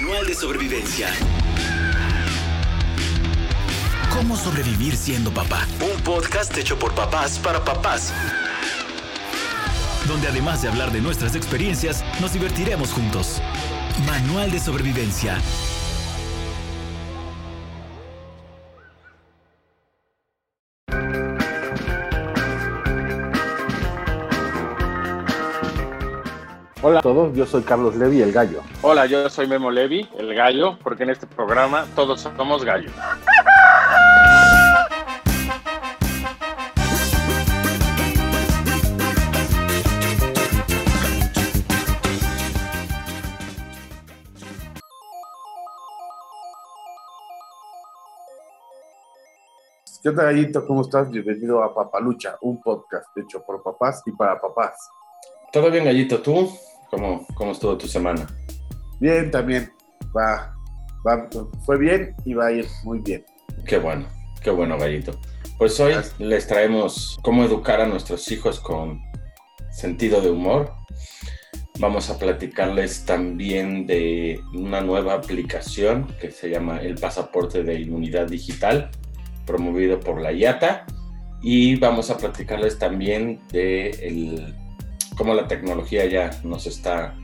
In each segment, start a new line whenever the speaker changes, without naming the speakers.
Manual de sobrevivencia. ¿Cómo sobrevivir siendo papá? Un podcast hecho por papás para papás. Donde además de hablar de nuestras experiencias, nos divertiremos juntos. Manual de sobrevivencia.
Hola a todos, yo soy Carlos Levi, el gallo.
Hola, yo soy Memo Levi, el gallo, porque en este programa todos somos gallos.
¿Qué tal, gallito? ¿Cómo estás? Bienvenido a Papalucha, un podcast hecho por papás y para papás.
Todo bien, gallito. ¿Tú? ¿Cómo, cómo estuvo tu semana?
Bien, también. Va, va, fue bien y va a ir muy bien.
Qué bueno, qué bueno, gallito. Pues hoy
Gracias.
les traemos cómo educar a nuestros hijos con sentido de humor. Vamos a platicarles también de una nueva aplicación que se llama el Pasaporte de Inmunidad Digital, promovido por la IATA. Y vamos a platicarles también de el, cómo la tecnología ya nos está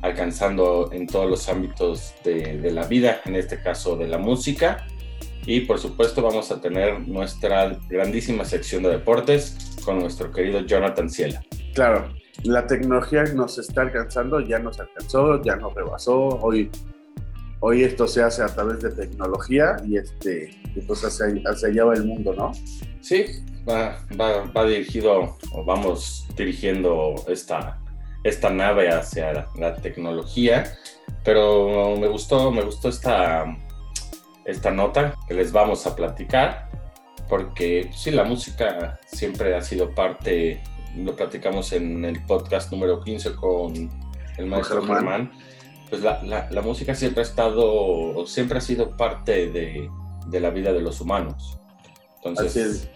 alcanzando en todos los ámbitos de, de la vida, en este caso de la música. Y por supuesto vamos a tener nuestra grandísima sección de deportes con nuestro querido Jonathan Ciela.
Claro, la tecnología nos está alcanzando, ya nos alcanzó, ya nos rebasó. Hoy, hoy esto se hace a través de tecnología y este, y pues hacia, hacia allá va el mundo, ¿no?
Sí, va, va, va dirigido o vamos dirigiendo esta, esta nave hacia la, la tecnología, pero me gustó, me gustó esta, esta nota que les vamos a platicar, porque sí, la música siempre ha sido parte, lo platicamos en el podcast número 15 con el maestro
Germán.
Germán, pues la, la- la música siempre ha estado, siempre ha sido parte de, de la vida de los humanos. Entonces,
Así es.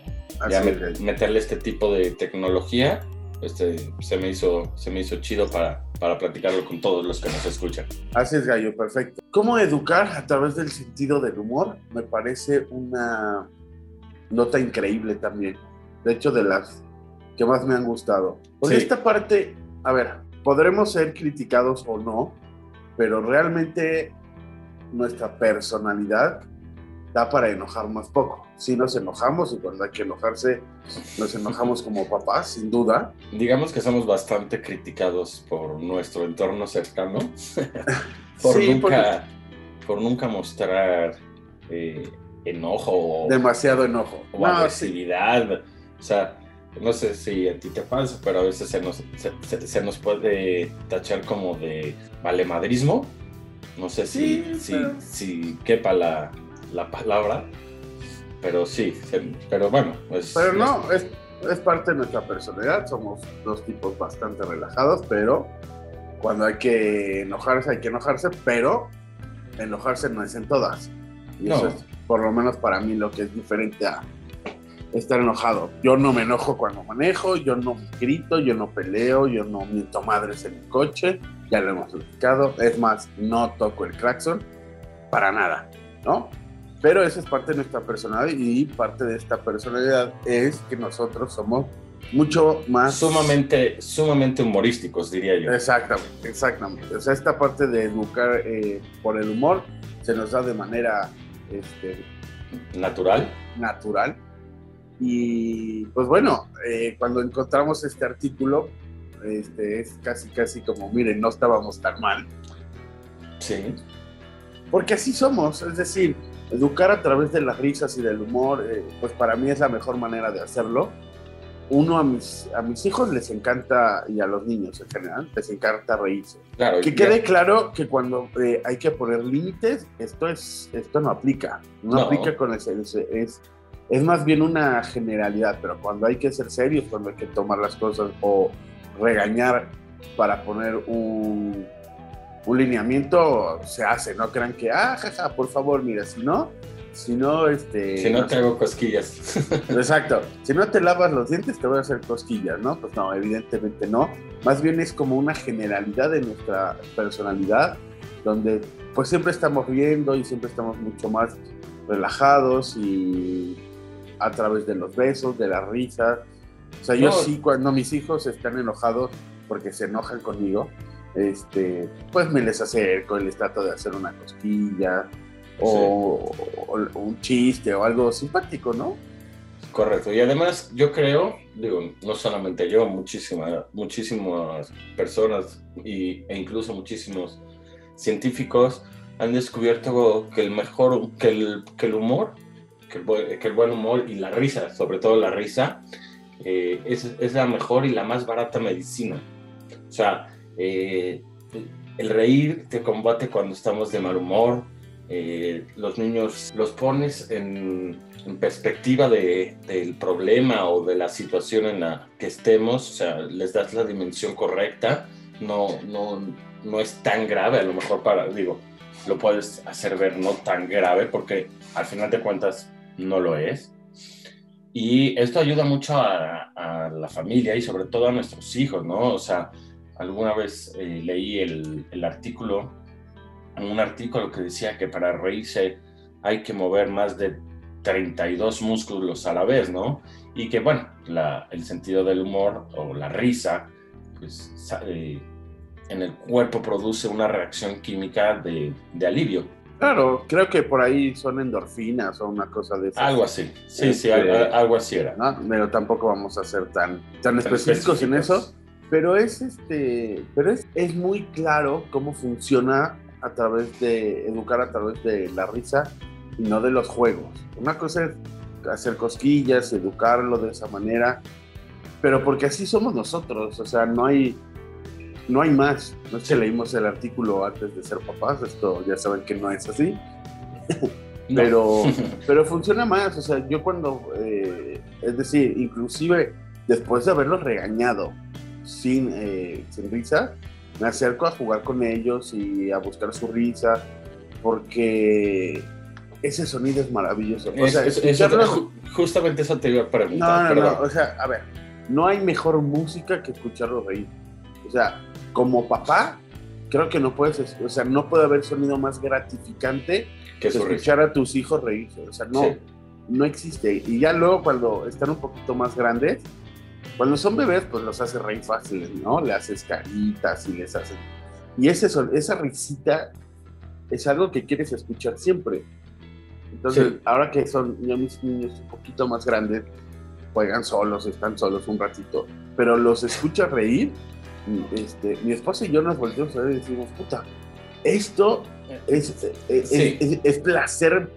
Ya
es,
me-
gallo.
meterle este tipo de tecnología, este, se, me hizo, se me hizo chido para, para platicarlo con todos los que nos escuchan.
Así es, Gallo, perfecto. ¿Cómo educar a través del sentido del humor? Me parece una nota increíble también. De hecho, de las que más me han gustado. Porque
Sí.
esta parte, a ver, podremos ser criticados o no, pero realmente nuestra personalidad da para enojarnos poco. Si nos enojamos y cuando hay que enojarse, nos enojamos como papás, sin duda.
Digamos que somos bastante criticados por nuestro entorno cercano, por,
Sí,
nunca, por nunca mostrar eh, enojo
Demasiado enojo.
o
No, sí.
agresividad. O sea, no sé si a ti te pasa, pero a veces se nos, se, se- se nos puede tachar como de valemadrismo. No sé si,
Sí,
si,
pero-
si quepa la, la palabra, pero sí, pero bueno. es-
Pero no, es, es parte de nuestra personalidad. Somos dos tipos bastante relajados, pero cuando hay que enojarse, hay que enojarse, pero enojarse no es en todas. Y eso
No.
es, por lo menos para mí, lo que es diferente a estar enojado. Yo no me enojo cuando manejo, yo no grito, yo no peleo, yo no miento madres en el coche, ya lo hemos explicado. Es más, no toco el claxon para nada, ¿no? Pero eso es parte de nuestra personalidad y parte de esta personalidad es que nosotros somos mucho más...
Sumamente, sumamente humorísticos, diría yo.
Exactamente, exactamente. O sea, esta parte de educar eh, por el humor se nos da de manera este,
Natural.
natural. Y pues bueno, eh, cuando encontramos este artículo, este, es casi, casi como, miren, no estábamos tan mal.
Sí.
Porque así somos, es decir, educar a través de las risas y del humor, eh, pues para mí es la mejor manera de hacerlo. Uno, a mis, a mis hijos les encanta, y a los niños en general, les encanta reírse.
Claro.
Que
ya-
quede claro que cuando eh, hay que poner límites, esto, es, esto no aplica. No,
No.
aplica con ese, ese- es, es más bien una generalidad, pero cuando hay que ser serios, cuando hay que tomar las cosas o regañar para poner un, un lineamiento, se hace. No crean que, ah, jaja, por favor, mira, si no, si no, este...
Si no te
sé.
hago cosquillas.
Exacto. Si no te lavas los dientes, te voy a hacer cosquillas, ¿no? Pues no, evidentemente no. Más bien es como una generalidad de nuestra personalidad donde pues siempre estamos riendo y siempre estamos mucho más relajados y a través de los besos, de la risa. O sea, yo
No.
sí, cuando mis hijos están enojados porque se enojan conmigo, este, pues me les acerco y les trato de hacer una cosquilla o, o un chiste o algo simpático, ¿no?
Correcto. Y además yo creo, digo, no solamente yo, muchísimas, muchísimas personas y, e incluso muchísimos científicos han descubierto que el mejor, que el, que el humor, que el, buen- que el buen humor y la risa, sobre todo la risa, eh, es, es la mejor y la más barata medicina. O sea, eh, el reír te combate cuando estamos de mal humor. eh, los niños los pones en, perspectiva de- del problema o de la situación en la que estemos, o sea, les das la dimensión correcta, no, no, no es tan grave, a lo mejor para, digo, lo puedes hacer ver no tan grave porque al final de cuentas no lo es. Y esto ayuda mucho a, a la familia y sobre todo a nuestros hijos, ¿no? O sea, alguna vez eh, leí el, el artículo, un artículo que decía que para reírse hay que mover más de 32 músculos a la vez, ¿no? Y que, bueno, la- el sentido del humor o la risa, pues eh, en el cuerpo produce una reacción química de, de alivio.
Claro, creo que por ahí son endorfinas o una cosa de esas.
Algo así. Sí, sí,
Este-
al- algo así era.
¿no? Pero tampoco vamos a ser tan, tan
Tan
específicos en eso. Pero es este, pero es, es muy claro cómo funciona a través de educar a través de la risa y no de los juegos. Una cosa es hacer cosquillas, educarlo de esa manera, pero porque así somos nosotros, o sea, no hay no hay más. No es que leímos el artículo antes de ser papás, esto ya saben que no es así. Pero, pero funciona más. O sea, yo cuando, eh, es decir, inclusive después de haberlos regañado sin, eh, sin risa, me acerco a jugar con ellos y a buscar su risa, porque ese sonido es maravilloso. O
Es-
sea,
es- ju- justamente eso te iba a
no,
preguntar.
no,
perdón.
no, o sea, a ver, no hay mejor música que escucharlos reír. O sea, como papá, creo que no puedes, es- o sea, no puede haber sonido más gratificante
que
escuchar a tus hijos reírse. O sea, no,
Sí.
no existe. Y ya luego cuando están un poquito más grandes, cuando son bebés, pues los hace reír fáciles, ¿no? Le haces caritas y les haces... Y ese esa risita es algo que quieres escuchar siempre. Entonces,
Sí.
ahora que son ya mis niños un poquito más grandes, juegan solos, están solos un ratito, pero los escucha reír, este, mi esposa y yo nos volteamos a ver y decimos, puta, esto es, es,
Sí.
es- es placer,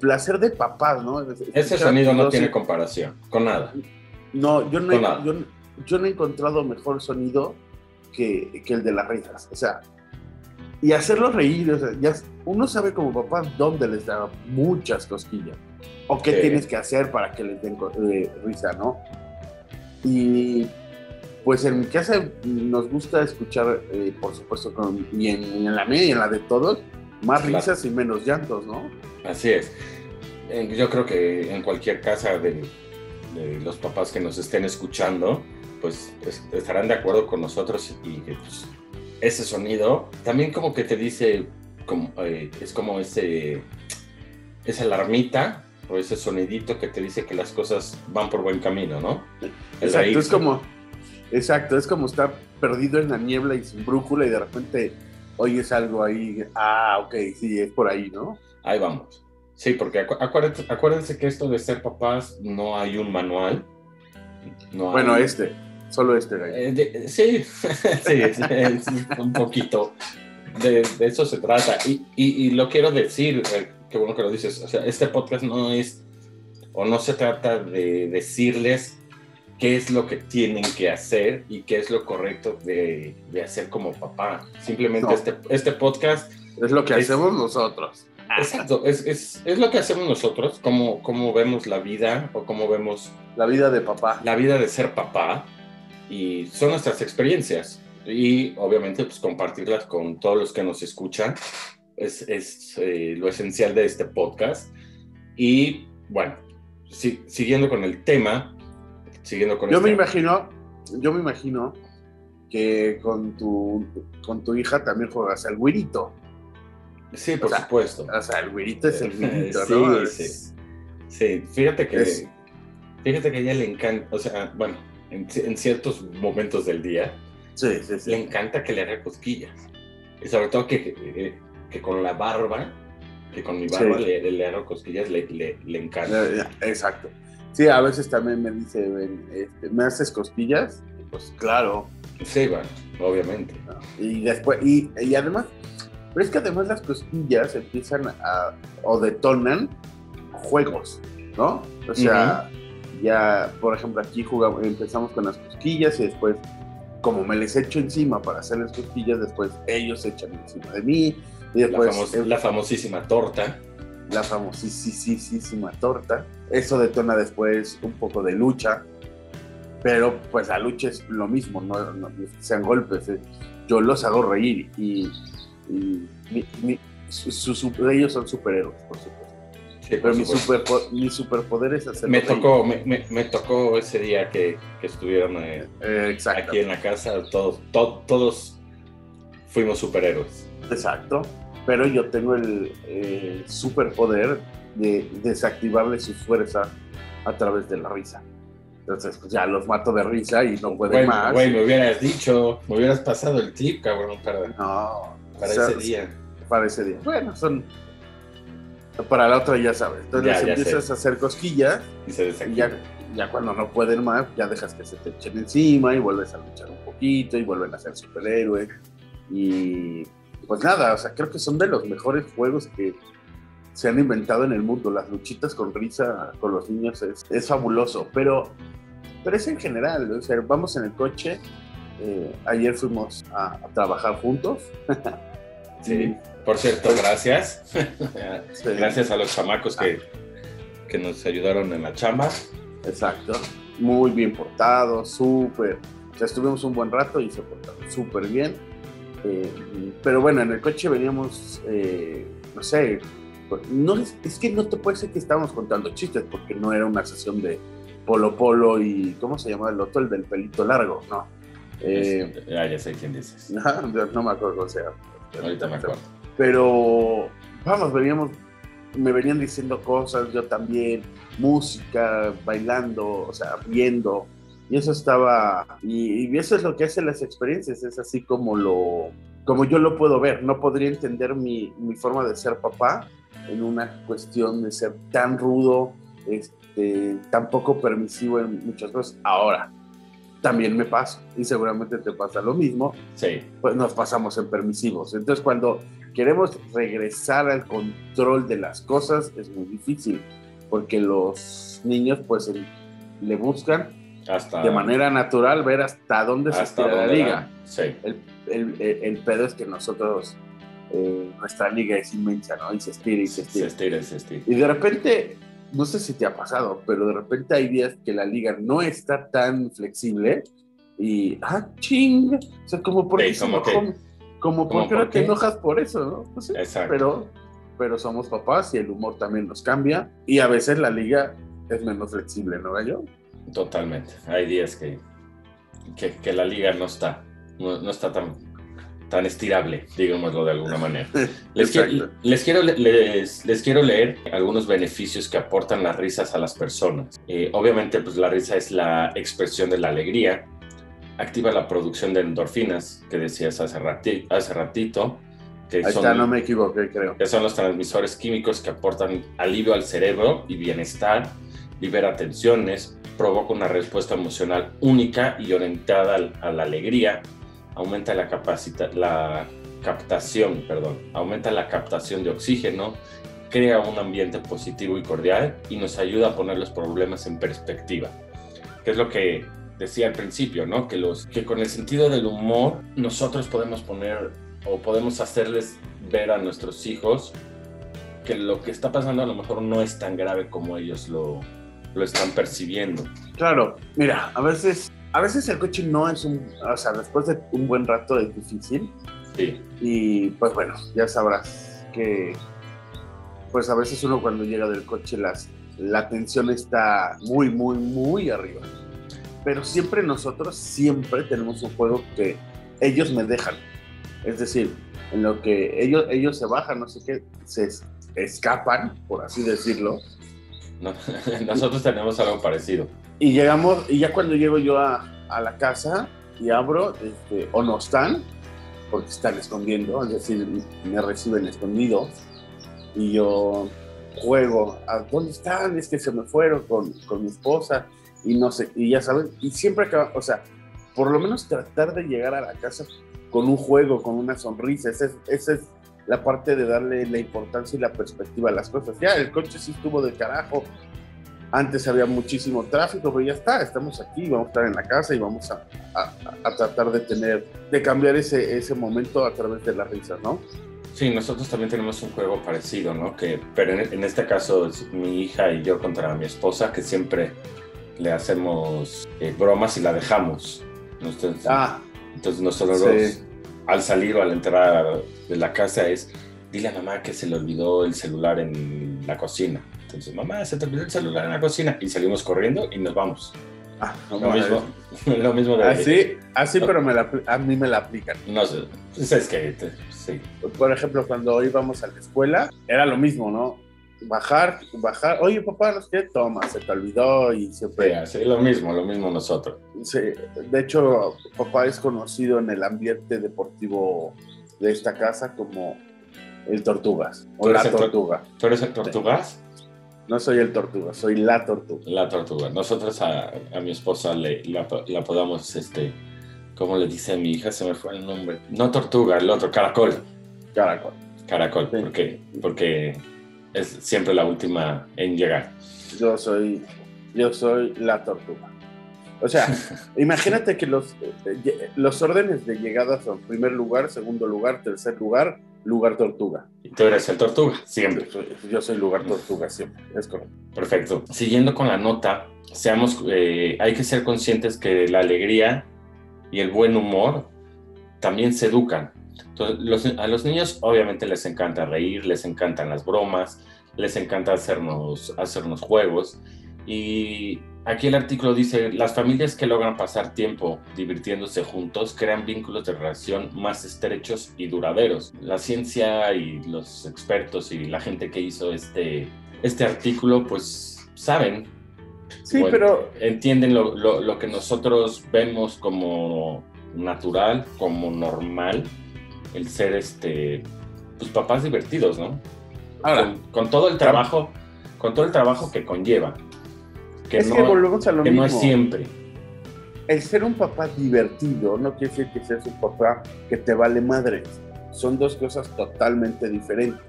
placer de papás, ¿no? Es-
Ese sonido no tiene comparación con nada.
No, yo no, he, yo, yo no he encontrado mejor sonido que, que el de las risas. O sea, y hacerlos reír, o sea, ya uno sabe como papá dónde les da muchas cosquillas o qué
Sí.
tienes que hacer para que les den eh, risa, ¿no? Y pues en mi casa nos gusta escuchar, eh, por supuesto, con, y, en, la mía y en la de todos, más
Claro.
risas y menos llantos, ¿no?
Así es. Eh, Yo creo que en cualquier casa de, de los papás que nos estén escuchando, pues es- estarán de acuerdo con nosotros y que pues, ese sonido también como que te dice, como, eh, es como ese, esa alarmita o ese sonidito que te dice que las cosas van por buen camino, ¿no? El
Exacto, es como, exacto, es como estar perdido en la niebla y sin brújula y de repente oyes algo ahí, ah, ok, sí, es por ahí, ¿no?
Ahí vamos. Sí, porque acu- acuérdense, acuérdense que esto de ser papás no hay un manual. No
Bueno, este, solo este.
Eh, de- sí, sí, es, es un poquito. De, de eso se trata. Y, y- y lo quiero decir, eh, qué bueno que lo dices. O sea, este podcast no es, o no se trata de decirles qué es lo que tienen que hacer y qué es lo correcto de, de hacer como papá. Simplemente
No.
este, este podcast
es lo que
es-
hacemos nosotros.
Exacto, es, es, es lo que hacemos nosotros, cómo, cómo vemos la vida o cómo vemos
La vida de papá.
la vida de ser papá y son nuestras experiencias y obviamente pues compartirlas con todos los que nos escuchan es, es eh, lo esencial de este podcast y bueno, si- siguiendo con el tema, siguiendo con
Yo me
este-
imagino, yo me imagino que con tu, con tu hija también juegas al güirito.
Sí, por
O sea,
supuesto.
O sea, el güerito es el güerito,
Sí,
¿no?
sí.
Es-
Sí, fíjate que,
Es-
fíjate que a ella le encanta, o sea, bueno, en, en ciertos momentos del día,
Sí, sí, sí.
le encanta que le haga cosquillas. Y sobre todo que, que, que con la barba, que con mi barba
Sí.
le, le haga cosquillas, le, le, le encanta.
Eh, Exacto. Sí, a veces también me dice, este, ¿me haces costillas? Pues claro.
Sí, bueno, obviamente.
¿no? Y después, y, y además, pero es que además las costillas empiezan a, o detonan juegos, ¿no? O sea, ya, por ejemplo, aquí jugamos, empezamos con las cosquillas y después, como me les echo encima para hacerles cosquillas, después ellos se echan encima de mí y
La,
después
famos-
eh,
la famosísima torta.
la famosísima torta. Eso detona después un poco de lucha, pero pues la lucha es lo mismo, no, no- no sean golpes. eh. Yo los hago reír y, y mi- mi- su- su- su- ellos son superhéroes, por supuesto.
Sí,
Pero mi, superpo- mi superpoder es hacer
me tocó, me, me- me tocó ese día que, que estuvieron eh,
exacto,
aquí en la casa, todos, to- todos fuimos superhéroes.
exacto. Pero yo tengo el eh, superpoder de desactivarle su fuerza a través de la risa. Entonces, pues ya los mato de risa y no pueden más.
güey, me hubieras dicho, me hubieras pasado el tip, cabrón, para,
No,
para
o sea,
ese día.
Para ese día. Bueno, son. Para la otra ya sabes. Entonces
Ya,
les
ya
empiezas
sé.
a hacer cosquillas
Y se
ya, ya cuando no pueden más, ya dejas que se te echen encima y vuelves a luchar un poquito y vuelven a ser superhéroe. Y pues nada, o sea, creo que son de los mejores juegos que se han inventado en el mundo. Las luchitas con risa con los niños es, es fabuloso, pero, pero es en general. O sea, vamos en el coche. Eh, ayer fuimos a, a trabajar juntos.
Sí. Por cierto, gracias.
Sí.
gracias a los chamacos que, que nos ayudaron en la chamba.
Exacto. Muy bien portado, súper. O sea, estuvimos un buen rato y se portaron súper bien. Eh, pero bueno, en el coche veníamos, eh, no sé, no es, es que no te puede ser que estábamos contando chistes porque no era una sesión de Polo Polo y, ¿cómo se llama el otro? El del pelito largo, ¿no? Eh,
ah, ya sé quién dices.
no me acuerdo cómo se llama.
Ahorita me acuerdo.
Pero, vamos, veníamos, me venían diciendo cosas, yo también, música, bailando, o sea, viendo. Y eso estaba, y, y eso es lo que hacen las experiencias, es así como lo, como yo lo puedo ver. No podría entender mi, mi forma de ser papá en una cuestión de ser tan rudo, este, tan poco permisivo en muchas cosas. Ahora, también me pasa, y seguramente te pasa lo mismo
Sí,
pues nos pasamos en permisivos. Entonces, cuando queremos regresar al control de las cosas, es muy difícil, porque los niños, pues, le buscan
hasta.
de manera natural ver hasta dónde se
hasta
estira la
donde
liga.
Sí,
El, el- el- pedo es que nosotros, eh, nuestra liga es inmensa, ¿no? Y se estira y se
se
estira.
estira, se estira.
Y de repente, no sé si te ha pasado, pero de repente hay días que la liga no está tan flexible y, ah, ching, o sea, como por
Sí, como que-
como
como
por qué no te enojas por eso, ¿no?
Exacto.
pero, pero somos papás y el humor también nos cambia y a veces la liga es menos flexible, ¿no, Gallo?
Totalmente. Hay días que, que, que la liga no está, no, no está tan, tan estirable, digámoslo de alguna manera. Les, quiero, les, quiero, le- les, les quiero leer algunos beneficios que aportan las risas a las personas. Eh, obviamente, pues la risa es la expresión de la alegría, activa la producción de endorfinas, que decías hace, rati- hace ratito, que
Ahí
son,
está, no me equivoqué, creo.
que son los transmisores químicos que aportan alivio al cerebro y bienestar, libera tensiones, provoca una respuesta emocional única y orientada a la alegría, aumenta la captación, perdón, aumenta la captación de oxígeno, crea un ambiente positivo y cordial y nos ayuda a poner los problemas en perspectiva. Que es lo que decía al principio, ¿no? Que los que con el sentido del humor nosotros podemos poner o podemos hacerles ver a nuestros hijos que lo que está pasando a lo mejor no es tan grave como ellos lo, lo están percibiendo.
Claro, mira, a veces, a veces el coche no es un, o sea, después de un buen rato es difícil
Sí,
y pues bueno, ya sabrás que pues a veces uno cuando llega del coche las, la tensión está muy, muy, muy arriba. Pero siempre nosotros, siempre tenemos un juego que ellos me dejan. Es decir, en lo que ellos, ellos se bajan, no sé qué, se es- escapan, por así decirlo,
No, nosotros tenemos algo parecido.
Y llegamos, y ya cuando llego yo a, a la casa y abro, este, o no están, porque están escondiendo, es decir, me reciben escondido, y yo juego, ¿a dónde están? Es que se me fueron con, con mi esposa, y no sé, y ya saben, y siempre acaba, o sea, por lo menos tratar de llegar a la casa con un juego, con una sonrisa, esa es, esa es la parte de darle la importancia y la perspectiva a las cosas. Ya, el coche sí estuvo de carajo, antes había muchísimo tráfico, pero ya está, estamos aquí, vamos a estar en la casa y vamos a, a- a tratar de tener, de cambiar ese, ese momento a través de la risa, ¿no?
Sí, nosotros también tenemos un juego parecido, ¿no? Que, pero en, en este caso es mi hija y yo contra mi esposa, que siempre le hacemos eh, bromas y la dejamos. Entonces,
Ah,
entonces nosotros
sí.
al salir o al entrar de la casa es, dile a mamá que se le olvidó el celular en la cocina. Entonces, mamá, se te olvidó el celular en la cocina. Y salimos corriendo y nos vamos.
ah, no
Lo mismo, lo mismo de...
Así, así, pero me la, a mí me la aplican.
No sé, pues es que, te- sí.
Por ejemplo, cuando íbamos a la escuela, era lo mismo, ¿no? Bajar, bajar, oye papá, no qué, toma, se te olvidó y siempre...
Sí, sí, lo mismo, lo mismo nosotros.
Sí, de hecho, papá es conocido en el ambiente deportivo de esta casa como el Tortugas, o
¿Tú eres
la Tortuga.
¿Tú eres el tortugas?
No soy el Tortuga, soy la Tortuga.
La tortuga. Nosotros a, a mi esposa le la, la apodamos, este, ¿cómo le dice a mi hija? Se me fue el nombre. No tortuga, el otro, caracol.
Caracol.
Caracol,
Sí.
porque, porque es siempre la última en llegar.
Yo soy, yo soy la Tortuga. O sea, imagínate que los, eh, los órdenes de llegada son primer lugar, segundo lugar, tercer lugar, lugar Tortuga.
Y tú eres el tortuga, siempre.
Yo soy, lugar Tortuga siempre, es correcto.
Perfecto. Siguiendo con la nota, seamos, eh, hay que ser conscientes que la alegría y el buen humor también se educan. Entonces, los- a los niños obviamente les encanta reír, les encantan las bromas, les encanta hacernos, hacernos juegos. Y aquí el artículo dice, las familias que logran pasar tiempo divirtiéndose juntos crean vínculos de relación más estrechos y duraderos. La ciencia y los expertos y la gente que hizo este, este artículo, pues saben,
Sí,
bueno,
pero
entienden lo, lo- lo que nosotros vemos como natural, como normal, el ser este, pues papás divertidos, ¿no?
ahora,
con, con todo el trabajo, con todo el trabajo que conlleva. Que,
es
no,
que volvemos a lo
que
mismo.
no es siempre.
El ser un papá divertido no quiere decir que seas un papá que te vale madre. Son dos cosas totalmente diferentes.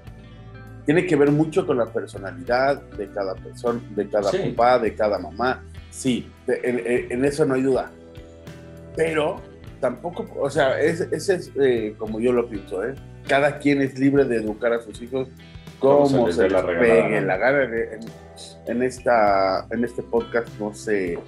Tiene que ver mucho con la personalidad de cada persona, de cada
Sí.
papá, de cada mamá. Sí, en, en- eso no hay duda. Pero tampoco, o sea, es- ese es eh, como yo lo pienso, ¿eh? Cada quien es libre de educar a sus hijos
Como se la
pegue la gana. En, en esta, en este podcast no se,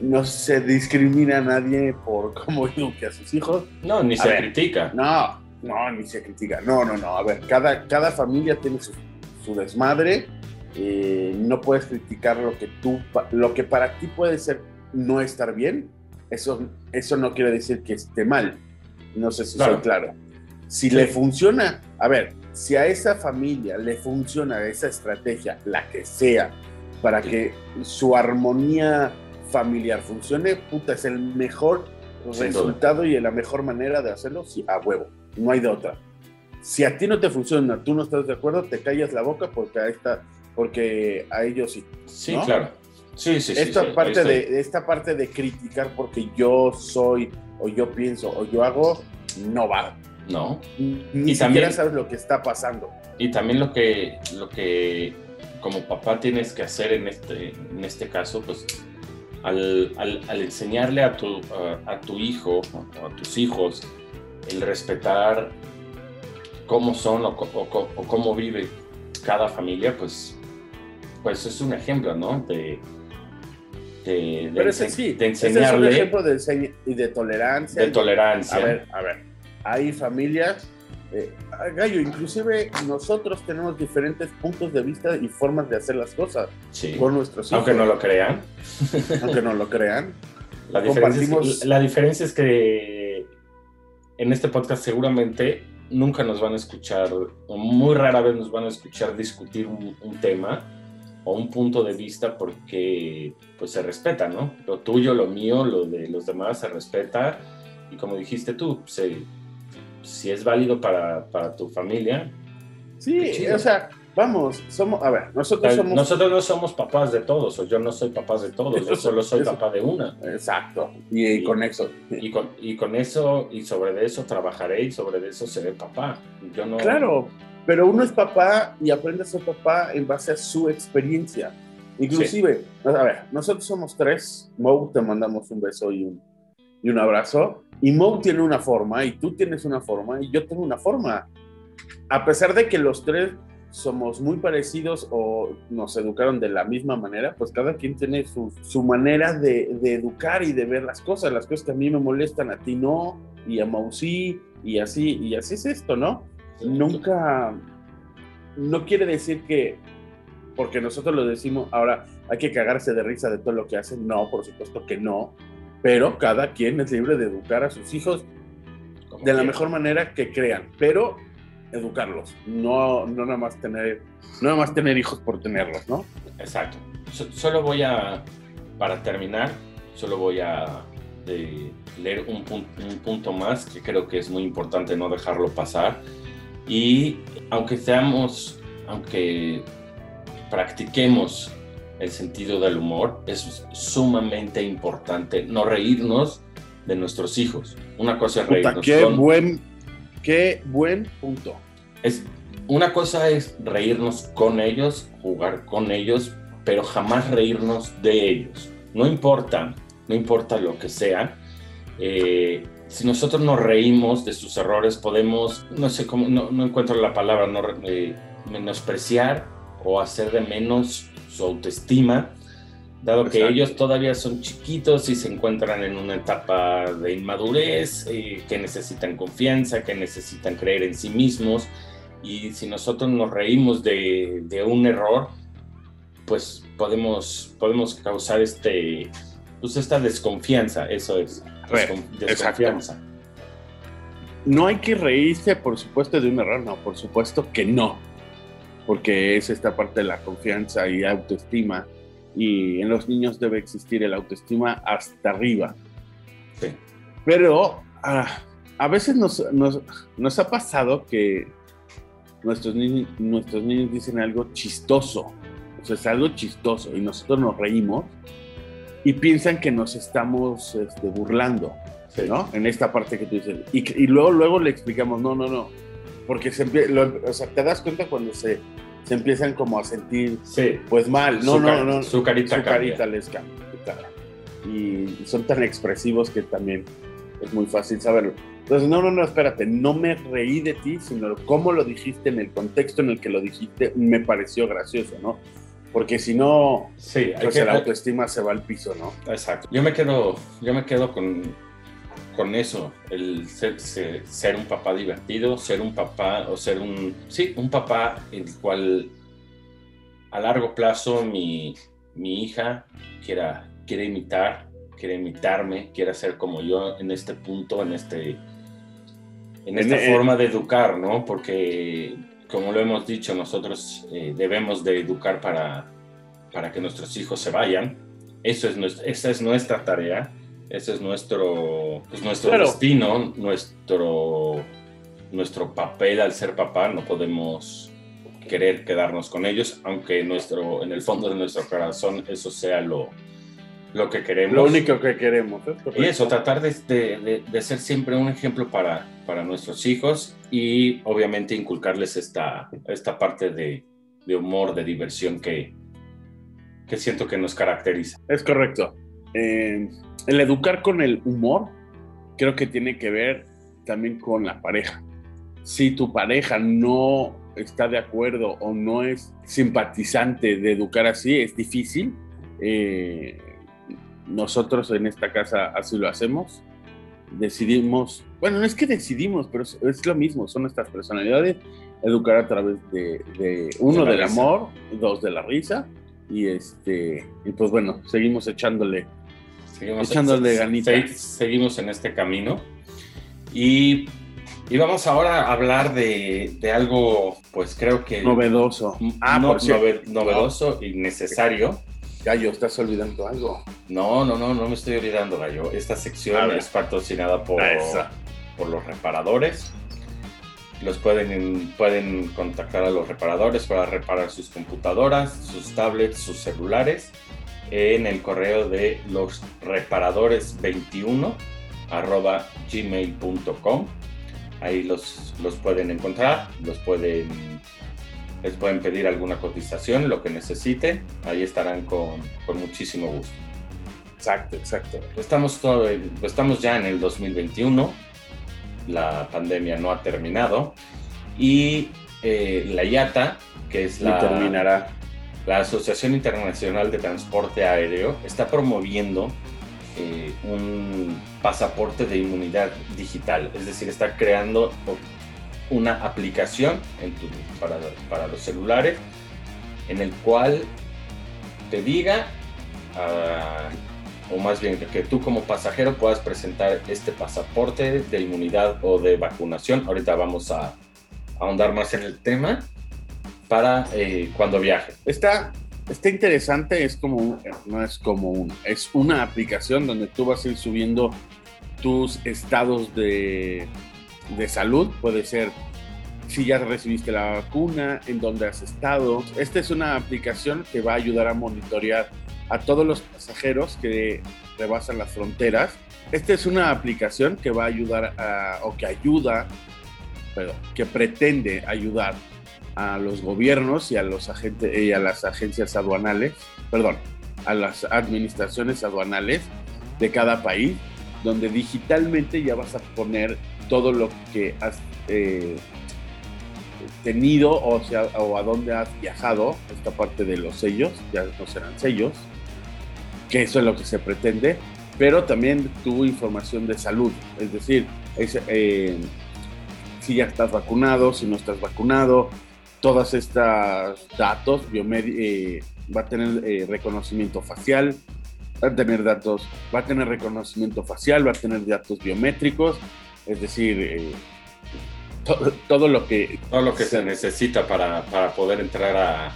no se discrimina a nadie por cómo eduque a sus hijos.
No, ni
A
se
ver.
critica.
No, no, ni se critica. No, no, no. A ver, cada, cada familia tiene su, su desmadre. eh, no puedes criticar lo que tú, lo que para ti puede ser no estar bien. Eso, eso no quiere decir que esté mal. No sé si
Claro.
soy claro. Si
Sí.
le funciona, a ver, si a esa familia le funciona esa estrategia, la que sea, para que su armonía familiar funcione, puta, es el mejor
Sin duda.
resultado y la mejor manera de hacerlo, sí, a huevo. No hay de otra. Si a ti no te funciona, tú no estás de acuerdo, te callas la boca porque a esta, porque a ellos sí.
Sí,
¿no?
claro. Sí, sí,
esta
sí,
parte de esta parte de criticar porque yo soy o yo pienso o yo hago no va.
No.
Ni
Y
siquiera
también-
sabes lo que está pasando.
Y también lo que, lo que como papá tienes que hacer en este, en este caso, pues al, al- al enseñarle a tu, a, a tu hijo o a tus hijos el respetar cómo son o, o o cómo vive cada familia, pues, pues es un ejemplo, ¿no? De, de, de
Pero ese sí,
de
ese es un
enseñarle
ejemplo de, y de tolerancia.
de
y-
tolerancia.
A ver, a ver. Hay familias, eh, Gallo, inclusive nosotros tenemos diferentes puntos de vista y formas de hacer las cosas
sí.
con nuestros hijos.
Aunque no lo crean.
aunque no lo crean.
La diferencia, es, la diferencia es que en este podcast seguramente nunca nos van a escuchar, o muy rara vez nos van a escuchar discutir un, un tema o un punto de vista porque pues se respeta, ¿no? Lo tuyo, lo mío, lo de los demás se respeta y como dijiste tú, se, si es válido para, para tu familia.
Sí, o sea, vamos, somos, a ver, nosotros somos...
Nosotros no somos papás de todos, o yo no soy papá de todos, yo solo soy papá de una.
Exacto, y, con eso.
Y con, y con eso, y sobre eso trabajaré y sobre eso seré papá. Yo no...
Claro, pero uno es papá y aprende a ser papá en base a su experiencia. Inclusive, a ver, nosotros somos tres, Mo, te mandamos un beso y un, y un abrazo, y Mo tiene una forma, y tú tienes una forma, y yo tengo una forma. A pesar de que los tres somos muy parecidos o nos educaron de la misma manera, pues cada quien tiene su, su manera de, de, educar y de ver las cosas, las cosas que a mí me molestan, a ti no, y a Mau sí, y así, y así es esto, ¿no? nunca, no quiere decir que, porque nosotros lo decimos, ahora hay que cagarse de risa de todo lo que hacen, no, por supuesto que no, pero cada quien es libre de educar a sus hijos de la mejor manera que crean, pero educarlos, no, no nada más tener, no nada más tener hijos por tenerlos, ¿no?
Exacto. solo voy a, para terminar, solo voy a eh, leer un, un punto más que creo que es muy importante no dejarlo pasar y aunque seamos, aunque practiquemos el sentido del humor, es sumamente importante no reírnos de nuestros hijos. Una cosa es reírnos.
qué, buen, qué buen punto.
Es, una cosa es reírnos con ellos, jugar con ellos, pero jamás reírnos de ellos. No importa, no importa lo que sea. Eh, si nosotros nos reímos de sus errores, podemos, no sé cómo, no, encuentro la palabra, no, eh, menospreciar o hacer de menos su autoestima, dado que ellos todavía son chiquitos y se encuentran en una etapa de inmadurez, eh, que necesitan confianza, que necesitan creer en sí mismos. Y si nosotros nos reímos de, de un error, pues podemos, podemos causar este, pues esta desconfianza, eso es.
Desconfianza. No hay que reírse, por supuesto, de un error, no, por supuesto que no, porque es esta parte de la confianza y autoestima, y en los niños debe existir el autoestima hasta arriba. Pero ah, a veces nos, nos, ha pasado que nuestros, niños, nuestros niños dicen algo chistoso, o sea, es algo chistoso, y nosotros nos reímos y piensan que nos estamos este, burlando, ¿no? En esta parte que tú dices. Y, y, luego, luego le explicamos, no, no, no, porque se o sea, te das cuenta cuando se, se empiezan como a sentir,
sí.
pues mal, no, no, no,
su carita,
su carita les cambia. Y son tan expresivos que también es muy fácil saberlo. Entonces, no, no, no, espérate, no me reí de ti, sino cómo lo dijiste en el contexto en el que lo dijiste, me pareció gracioso, ¿no? porque si no,
sí,
pues el autoestima se va al piso, ¿no?
Exacto. Yo me quedo, yo me quedo con, con eso, el ser, ser, un papá divertido, ser un papá o ser un, sí, un papá el cual a largo plazo mi, mi hija quiera, quiere imitar, quiere imitarme, quiere ser como yo en este punto, en este en esta forma de educar, ¿no? Porque como lo hemos dicho, nosotros eh, debemos de educar para, para que nuestros hijos se vayan. Eso es esa es nuestra tarea, ese es nuestro, pues, nuestro destino, nuestro, nuestro papel al ser papá. No podemos querer quedarnos con ellos, aunque nuestro, en el fondo de nuestro corazón eso sea lo, lo que queremos.
Lo único que queremos.
y eso, tratar de, de, de, ser siempre un ejemplo para, para nuestros hijos y obviamente inculcarles esta, esta parte de, de humor, de diversión que, que siento que nos caracteriza.
Es correcto. Eh, el educar con el humor creo que tiene que ver también con la pareja. Si tu pareja no está de acuerdo o no es simpatizante de educar así, es difícil. Eh, nosotros en esta casa así lo hacemos. Decidimos, bueno, no es que decidimos, pero es, lo mismo, son nuestras personalidades. Educar a través de, uno, del amor, dos, de la risa. Y este, y pues bueno, seguimos echándole,
seguimos echándole ganitas. seguimos en este camino. Y Y vamos ahora a hablar de, de algo, pues creo que...
Novedoso.
Ah, no, nove, novedoso y necesario.
Gallo, estás olvidando algo.
No, no, no, no me estoy olvidando, Gallo. Esta sección es patrocinada por, por los reparadores. Los pueden, pueden contactar a los reparadores para reparar sus computadoras, sus tablets, sus celulares en el correo de los reparadores 21 arroba gmail.com. Ahí los, los pueden encontrar, los pueden, les pueden pedir alguna cotización, lo que necesiten. Ahí estarán con, con muchísimo gusto.
Exacto, exacto.
Estamos, todo, estamos ya en el 2021, la pandemia no ha terminado y eh, la IATA, que es la,
terminará.
La Asociación Internacional de Transporte Aéreo, está promoviendo eh, un pasaporte de inmunidad digital, es decir, está creando una aplicación para, para, los celulares en el cual te diga, uh, o más bien que tú como pasajero puedas presentar este pasaporte de inmunidad o de vacunación. Ahorita vamos a ahondar más en el tema para eh, cuando viaje.
Está Está interesante, es como, no es como un, es una aplicación donde tú vas a ir subiendo tus estados de, de salud, puede ser si ya recibiste la vacuna, en dónde has estado. Esta es una aplicación que va a ayudar a monitorear a todos los pasajeros que rebasan las fronteras. Esta es una aplicación que va a ayudar a, o que ayuda, perdón, que pretende ayudar a los gobiernos y a, los agentes, las agencias aduanales, perdón, a las administraciones aduanales de cada país, donde digitalmente ya vas a poner todo lo que has eh, tenido o, sea, o a dónde has viajado, esta parte de los sellos, ya no serán sellos, que eso es lo que se pretende, pero también tu información de salud, es decir, eh, si ya estás vacunado, si no estás vacunado, todas estas datos, eh, va a tener eh, reconocimiento facial, va a tener datos, va a tener reconocimiento facial, va a tener datos biométricos, es decir, eh, todo lo que...
Todo lo que se, necesita para, para, poder entrar a,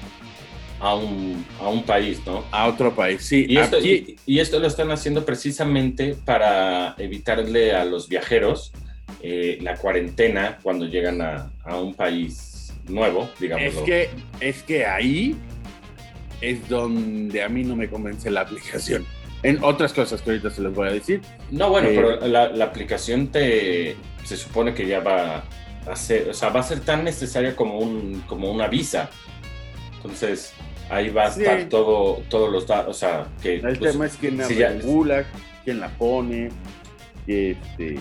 a, un, a, un, país, ¿no?
A otro país, sí.
Y esto, y, y esto lo están haciendo precisamente para evitarle a los viajeros la cuarentena cuando llegan a, a un país nuevo, digamos.
Es que, es que ahí es donde a mí no me convence la aplicación. En otras cosas que ahorita se les voy a decir.
No, bueno, pero eh, la, la, aplicación te se supone que ya va a ser, o sea, va a ser tan necesaria como un como una visa. Entonces, ahí va a estar todo, todos los datos, o sea, que...
El pues, tema es quién la regula, quién la pone, este,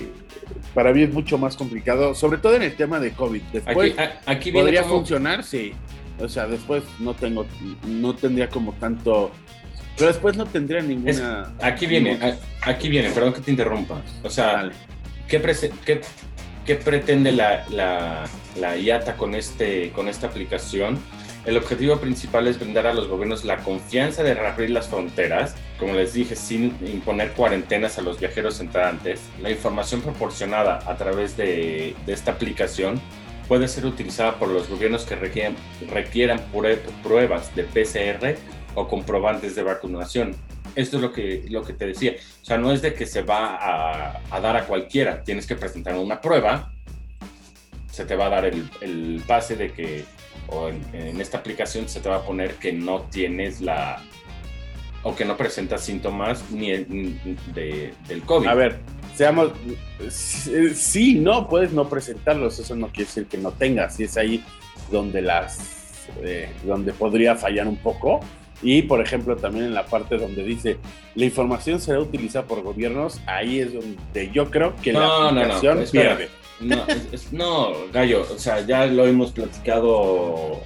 para mí es mucho más complicado, sobre todo en el tema de COVID. Después
aquí,
podría funcionar, sí. O sea, después no tengo, no tendría como tanto, pero después no tendría ninguna.
aquí viene, aquí viene, perdón que te interrumpa. O sea, ¿qué, qué, qué, pretende la, la, la, IATA con, este, con esta aplicación? El objetivo principal es brindar a los gobiernos la confianza de reabrir las fronteras, como les dije, sin imponer cuarentenas a los viajeros entrantes. La información proporcionada a través de, esta aplicación puede ser utilizada por los gobiernos que requieran, requieran pruebas de PCR o comprobantes de vacunación. Esto es lo que, lo que te decía. O sea, no es de que se va a, dar a cualquiera. Tienes que presentar una prueba. Se te va a dar el, el pase de que o en, esta aplicación se te va a poner que no tienes la o que no presentas síntomas ni, de, del COVID.
A ver, seamos, sí, no, puedes no presentarlos, eso no quiere decir que no tengas, y es ahí donde las, eh, donde podría fallar un poco. Y, por ejemplo, también en la parte donde dice, la información será utilizada por gobiernos, ahí es donde yo creo que la aplicación pierde.
No, no, Gallo, o sea, ya lo hemos platicado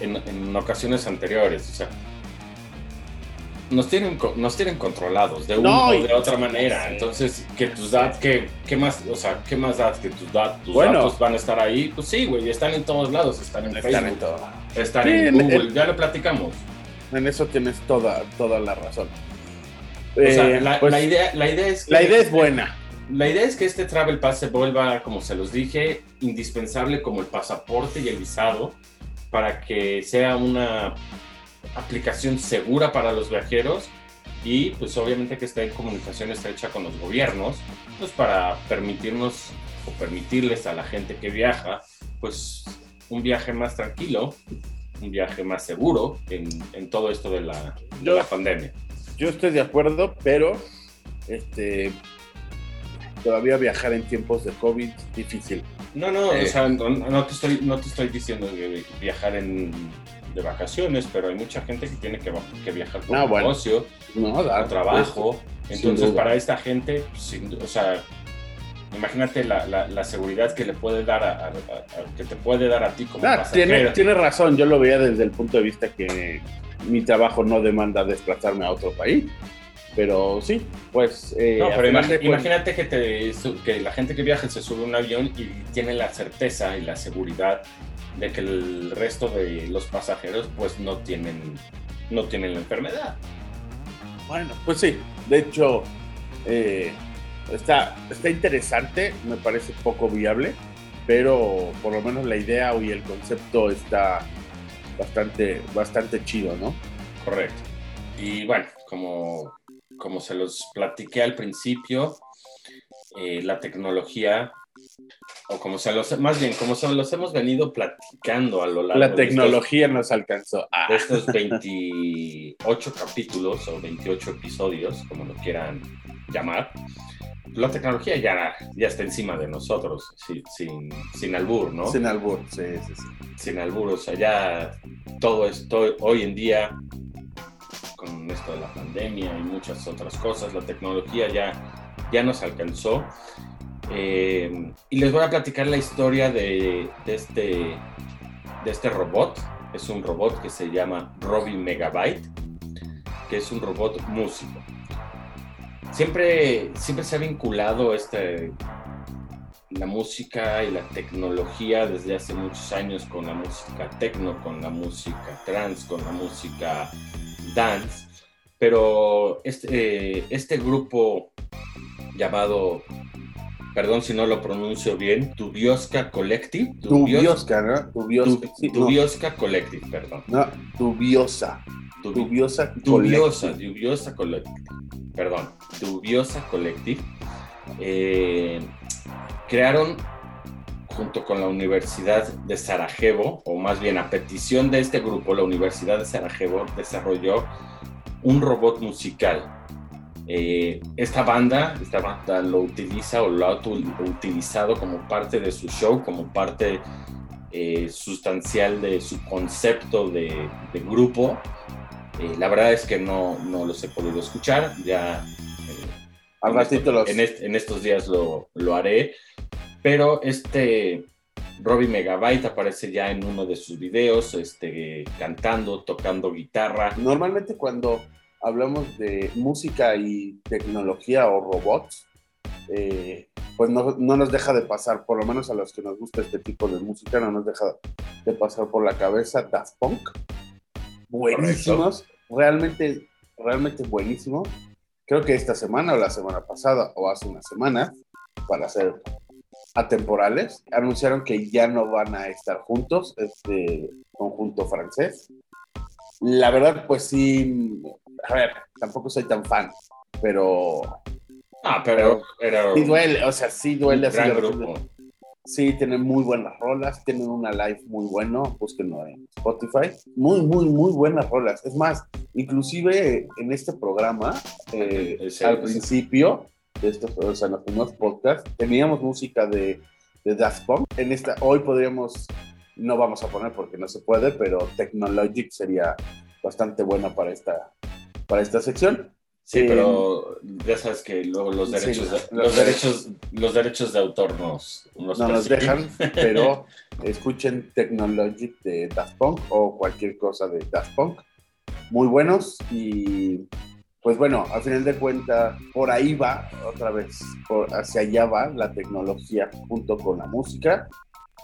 eh, en, ocasiones anteriores, o sea, nos tienen, nos tienen controlados de una o de otra manera. Entonces, que tus datos, que, ¿qué más, o sea, qué más datos que tus, datos, datos van a estar ahí? Pues sí, güey, están en todos lados, están en están Facebook, en están en Google, ya lo platicamos.
En eso tienes toda, toda la razón.
O sea, eh, la, pues, la, idea, la idea es
La idea es buena
la idea es que este Travel Pass se vuelva, como se los dije, indispensable como el pasaporte y el visado para que sea una aplicación segura para los viajeros y pues obviamente que esté en comunicación estrecha con los gobiernos, pues para permitirnos o permitirles a la gente que viaja, pues un viaje más tranquilo, un viaje más seguro en, en todo esto de la, de
Yo-
la pandemia.
Yo estoy de acuerdo, pero este todavía viajar en tiempos de COVID difícil.
No, no,
Eh.
o sea, no, no te estoy, no te estoy diciendo que viajar en, de vacaciones, pero hay mucha gente que tiene que, que viajar por
Ah, bueno.
negocio,
No,
por trabajo.
sin
Entonces, para esta gente, pues, sin o sea, imagínate la, la- la seguridad que le puede dar a, a- a- que te puede dar a ti como
Ah,
pasajero.
tiene, tiene razón, yo lo veía desde el punto de vista que mi trabajo no demanda desplazarme a otro país. Pero sí, pues... eh,
No, pero
de cuentas-
imagínate que, te, que la gente que viaja se sube a un avión y tiene la certeza y la seguridad de que el resto de los pasajeros pues no tienen, no tienen la enfermedad.
Bueno, pues sí, de hecho, eh, está, está interesante, me parece poco viable, pero por lo menos la idea y el concepto está bastante, bastante chido, ¿no?
Correcto. Y bueno, como, como se los platiqué al principio, eh, la tecnología, o como se los, más bien, como se los hemos venido platicando a lo largo
La
de estos-
tecnología nos alcanzó. Ah,
de estos 28 capítulos o 28 episodios, como lo quieran llamar, la tecnología ya, ya está encima de nosotros, sin, sin, sin albur, ¿no?
sin albur, sí, sí, sí.
sin albur, o sea, ya todo esto hoy en día, con esto de la pandemia y muchas otras cosas, la tecnología ya, ya nos alcanzó. Eh, y les voy a platicar la historia de, este, de este robot. Es un robot que se llama Robbie Megabyte, que es un robot músico. Siempre, siempre se ha vinculado este, la música y la tecnología desde hace muchos años con la música techno, con la música trance, con la música dance, pero este, eh, este grupo llamado, perdón si no lo pronuncio bien, Tubioska Collective,
Dubiosa, ¿no? Dubiosa.
Tu-
sí, no,
Tubioska Collective, perdón.
no, dubiosa.
Tubi-
Dubiosa.
Dubiosa,
Collective.
Dubiosa Collective. Perdón, Dubiosa Collective. eh, crearon junto con la Universidad de Sarajevo, o más bien a petición de este grupo, la Universidad de Sarajevo desarrolló un robot musical. Eh, esta banda, esta banda lo utiliza o lo ha utilizado como parte de su show, como parte eh, sustancial de su concepto de, de grupo. Eh, la verdad es que no, no los he podido escuchar, ya
Al ratito los.
en, est- en estos días lo, lo haré, pero este Robbie Megabyte aparece ya en uno de sus videos, este, cantando, tocando guitarra.
Normalmente cuando hablamos de música y tecnología o robots, eh, pues no, no nos deja de pasar, por lo menos a los que nos gusta este tipo de música, no nos deja de pasar por la cabeza Daft Punk. Buenísimos, realmente, realmente buenísimos. Creo que esta semana o la semana pasada o hace una semana, para ser atemporales, anunciaron que ya no van a estar juntos, este conjunto francés. La verdad, pues sí, a ver, tampoco soy tan fan, pero
Ah, pero era
sí duele, o sea, sí duele. así de. Sí, tienen muy buenas rolas, tienen una live muy bueno, búsquenlo en Spotify. Muy, muy, muy buenas rolas. Es más, inclusive en este programa, eh, al principio de estos, o sea, en los primeros podcasts, teníamos música de, de Daft Punk. En esta, hoy podríamos, no vamos a poner porque no se puede, pero Technologic sería bastante buena para esta, para esta sección.
Sí,
Eh,
pero ya sabes que luego los
sí,
derechos, de,
los
los derechos, los derechos de autor nos, nos
no nos dejan, pero escuchen Technologic de Daft Punk o cualquier cosa de Daft Punk. Muy buenos y pues bueno, al final de cuentas, por ahí va, otra vez, por, hacia allá va la tecnología junto con la música.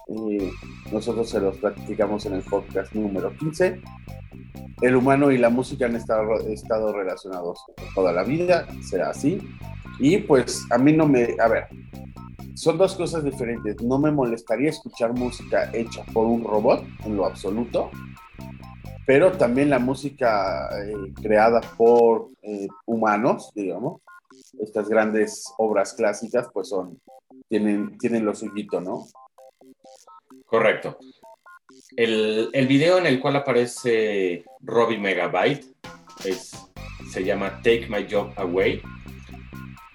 Eh, nosotros se los platicamos en el podcast número 15. El humano y la música han estado, estado relacionados toda la vida, será así. Y pues a mí no me, a ver, son dos cosas diferentes. No me molestaría escuchar música hecha por un robot en lo absoluto, pero también la música eh, creada por eh, humanos, digamos, estas grandes obras clásicas, pues son, tienen, tienen lo suyito, ¿no?
Correcto. El, el video en el cual aparece Robbie Megabyte es, se llama Take My Job Away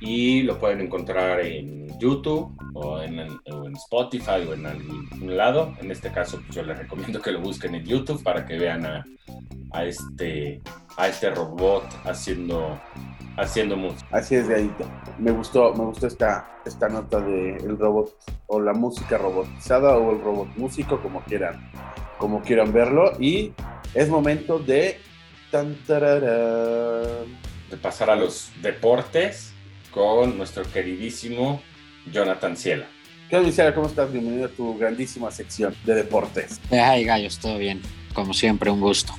y lo pueden encontrar en YouTube o en, o en Spotify o en algún lado. En este caso, pues, yo les recomiendo que lo busquen en YouTube para que vean a, a este, a este robot haciendo, haciendo música.
Así es, Gallito. Me gustó, me gustó esta, esta nota de el robot o la música robotizada o el robot músico, como quieran, como quieran verlo. Y es momento de tan, tararán.
De pasar a los deportes con nuestro queridísimo Jonathan Ciela.
¿Qué onda, Luciana? ¿Cómo estás? Bienvenido a tu grandísima sección de deportes.
Ay, gallos, todo bien. Como siempre, un gusto.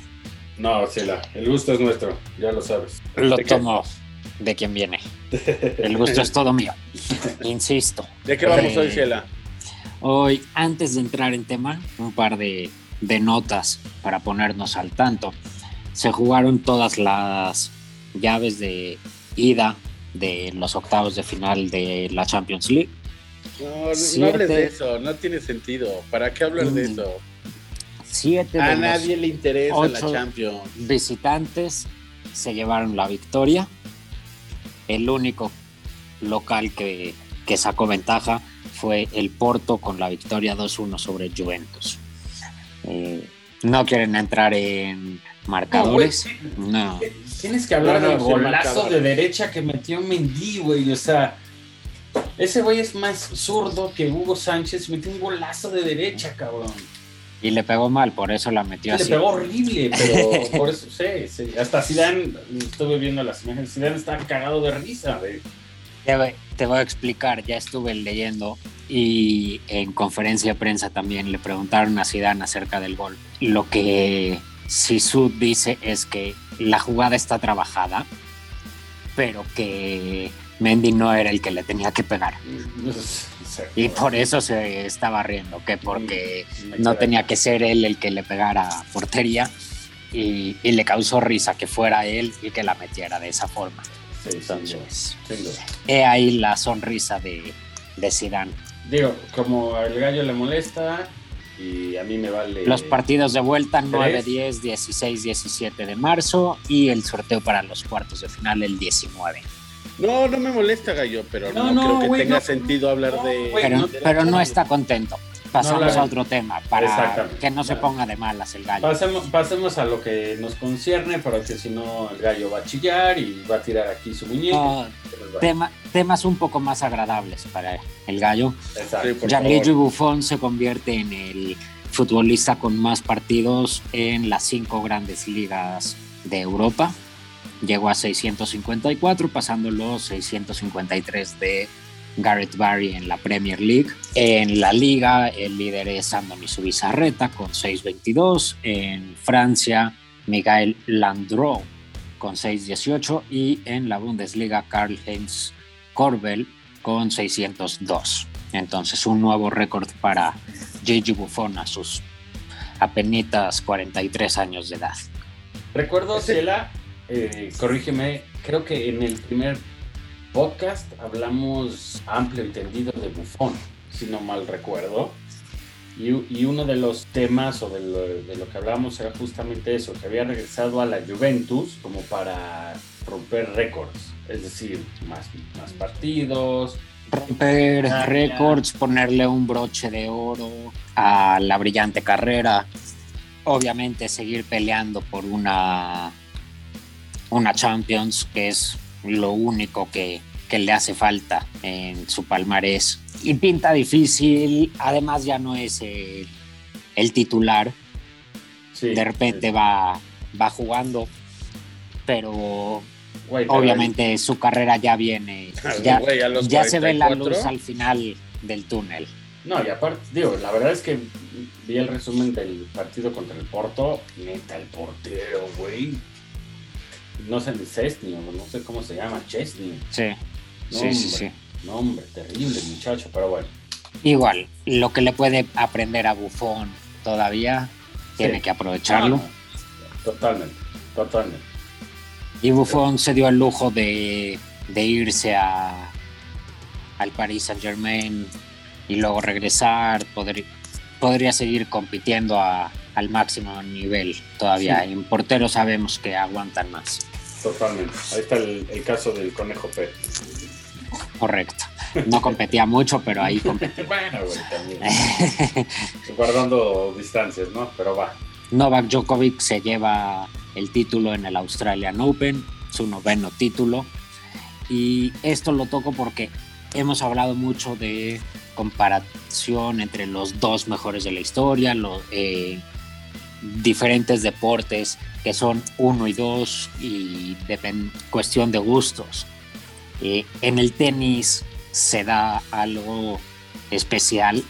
No, Ciela, el gusto es nuestro, ya lo sabes.
Lo tomo de quien viene. El gusto es todo mío. Insisto.
¿De qué vamos
Eh,
hoy, Ciela?
Hoy, antes de entrar en tema, un par de, de notas para ponernos al tanto. Se jugaron todas las llaves de ida de los octavos de final de la Champions League.
No, no hables de eso, no tiene sentido. ¿Para qué hablar de
Mm,
eso?
Siete
A
de
nadie le interesa la Champions.
visitantes se llevaron la victoria. El único local que, que sacó ventaja fue el Porto con la victoria 2-1 sobre Juventus. Eh, no quieren entrar en marcadores. No.
Tienes que hablar
No, no,
del golazo de derecha que metió Mendy, güey. O sea, ese güey es más zurdo que Hugo Sánchez. Metió un golazo de derecha, cabrón.
Y le pegó mal, por eso la metió
Le
así.
pegó horrible, pero por eso, sí, sí. Hasta Zidane, estuve viendo las imágenes, Zidane está cagado de risa, güey.
Te voy, te voy a explicar, ya estuve leyendo y en conferencia de prensa también le preguntaron a Zidane acerca del gol. Lo que Sisu dice es que la jugada está trabajada, pero que Mendy no era el que le tenía que pegar. Y por eso se estaba riendo, que porque no tenía que ser él el que le pegara a portería y, y le causó risa que fuera él y que la metiera de esa forma. Entonces, he ahí la sonrisa de, de Zidane.
Digo, como al gallo le molesta y a mí me vale.
Los partidos de vuelta 9,
tres.
10, 16, 17 de marzo y el sorteo para los cuartos de final el 19.
No, no me molesta, Gallo, pero no,
No, no,
creo que
güey,
tenga
no.
sentido hablar
No,
de.
Pero,
no,
pero no está contento. Pasamos a otro tema para que no se ponga de malas el gallo.
Pasemos, pasemos a lo que nos concierne, para que si no el gallo va a chillar y va a tirar aquí su muñeca.
Tema- temas un poco más agradables para el gallo.
Exacto.
Gianluigi. Buffon se convierte en el futbolista con más partidos en las cinco grandes ligas de Europa. Llegó a 654, pasando los 653 de Garrett Barry en la Premier League. En la liga, el líder es Andoni Subizarreta con 622. En Francia, Miguel Landreau con 618. Y en la Bundesliga, Karl-Heinz Korbel con 602. Entonces, un nuevo récord para Gigi Buffon a sus apenitas 43 años de edad.
Recuerdo, Ciela, eh, corrígeme, creo que en el primer podcast hablamos amplio y tendido de Buffon, si no mal recuerdo. Y, y uno de los temas o de lo, de lo que hablábamos era justamente eso, que había regresado a la Juventus como para romper récords, es decir, más, más partidos,
Romper
Ah,
récords, ponerle un broche de oro a la brillante carrera. Obviamente seguir peleando por una, una Champions, que es lo único que, que le hace falta en su palmarés. Y pinta difícil, además ya no es el, el titular,
Sí,
de repente
sí.
va, va jugando, pero
Güey,
obviamente su carrera ya viene, ya,
Güey,
se ve la
44.
luz al final del túnel.
No, y aparte, digo, la verdad es que vi el resumen del partido contra el Porto. Neta, el portero, güey. No sé ni Cestny, o no sé cómo se llama, Chesney.
Sí,
No,
Sí, sí,
hombre,
sí.
No, hombre, terrible muchacho, pero bueno.
Igual, lo que le puede aprender a Buffon todavía, tiene que aprovecharlo.
No, Totalmente, totalmente.
Y Buffon se dio el lujo de, de irse a, al Paris Saint Germain y luego regresar. Poder- podría seguir compitiendo a- al máximo nivel todavía.
Sí.
En porteros sabemos que aguantan más.
Totalmente. Ahí está el, el caso del Conejo Pérez.
Correcto. No competía mucho, pero ahí competía.
bueno, güey, también. Guardando distancias, ¿no? Pero va.
Novak Djokovic se lleva el título en el Australian Open, su noveno título. Y esto lo toco porque hemos hablado mucho de comparación entre los dos mejores de la historia, eh, diferentes deportes que son uno y dos y depende cuestión de gustos. Eh, en el tenis se da algo especial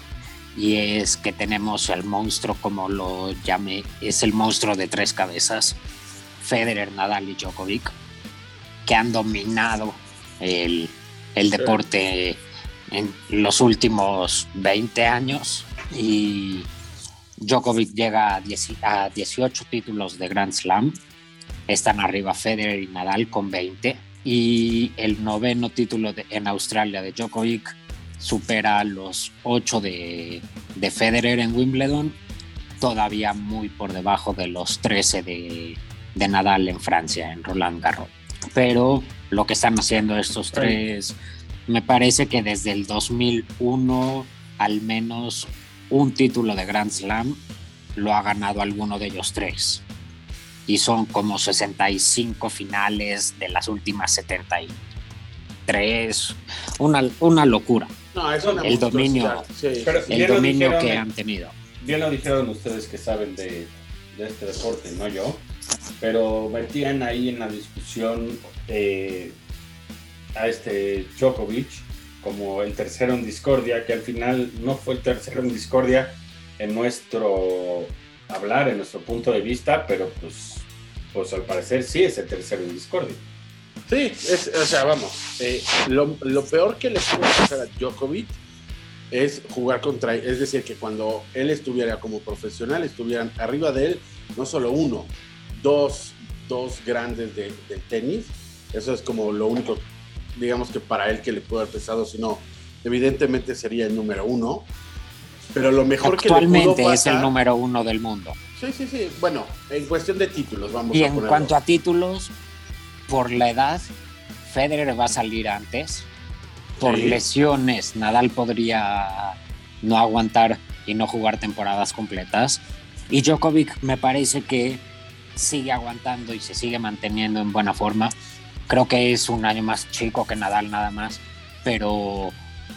y es que tenemos el monstruo, como lo llamé, es el monstruo de tres cabezas, Federer, Nadal y Djokovic, que han dominado el, el deporte en los últimos 20 años y Djokovic llega a, 10 a 18 títulos de Grand Slam, están arriba Federer y Nadal con 20 y el noveno título de- en Australia de Djokovic supera los 8 de, de Federer en Wimbledon, todavía muy por debajo de los 13 de, de Nadal en Francia, en Roland Garros. Pero lo que están haciendo estos tres, me parece que desde el 2001 al menos un título de Grand Slam lo ha ganado alguno de ellos tres. Y son como 65 finales de las últimas 73. Una, una locura
No, es una
El dominio.
Sí,
Pero-
el dominio
dijeron,
que han tenido.
Bien lo dijeron ustedes que saben de, de este deporte, no yo. Pero metían ahí en la discusión eh, a este Djokovic como el tercero en discordia, que al final no fue el tercero en discordia en nuestro hablar, en nuestro punto de vista, pero pues, pues al parecer sí es el tercero en discordia.
Sí, es, o sea, vamos. eh, lo, lo peor que le puede pasar a Djokovic es jugar contra él. Es decir, que cuando él estuviera como profesional, estuvieran arriba de él no solo uno, dos, dos grandes de- tenis. Eso es como lo único, digamos que para él que le puede haber pesado, sino evidentemente sería el número uno. Pero lo mejor que le
Actualmente
pudo
es el
pasar-
número uno del mundo.
Sí, sí, sí. Bueno, en cuestión de títulos, vamos
Y
a
en
ponerlo.
cuanto a títulos, por la edad, Federer va a salir antes. Por
Sí.
lesiones, Nadal podría no aguantar y no jugar temporadas completas. Y Djokovic me parece que sigue aguantando y se sigue manteniendo en buena forma. Creo que es un año más chico que Nadal nada más, pero,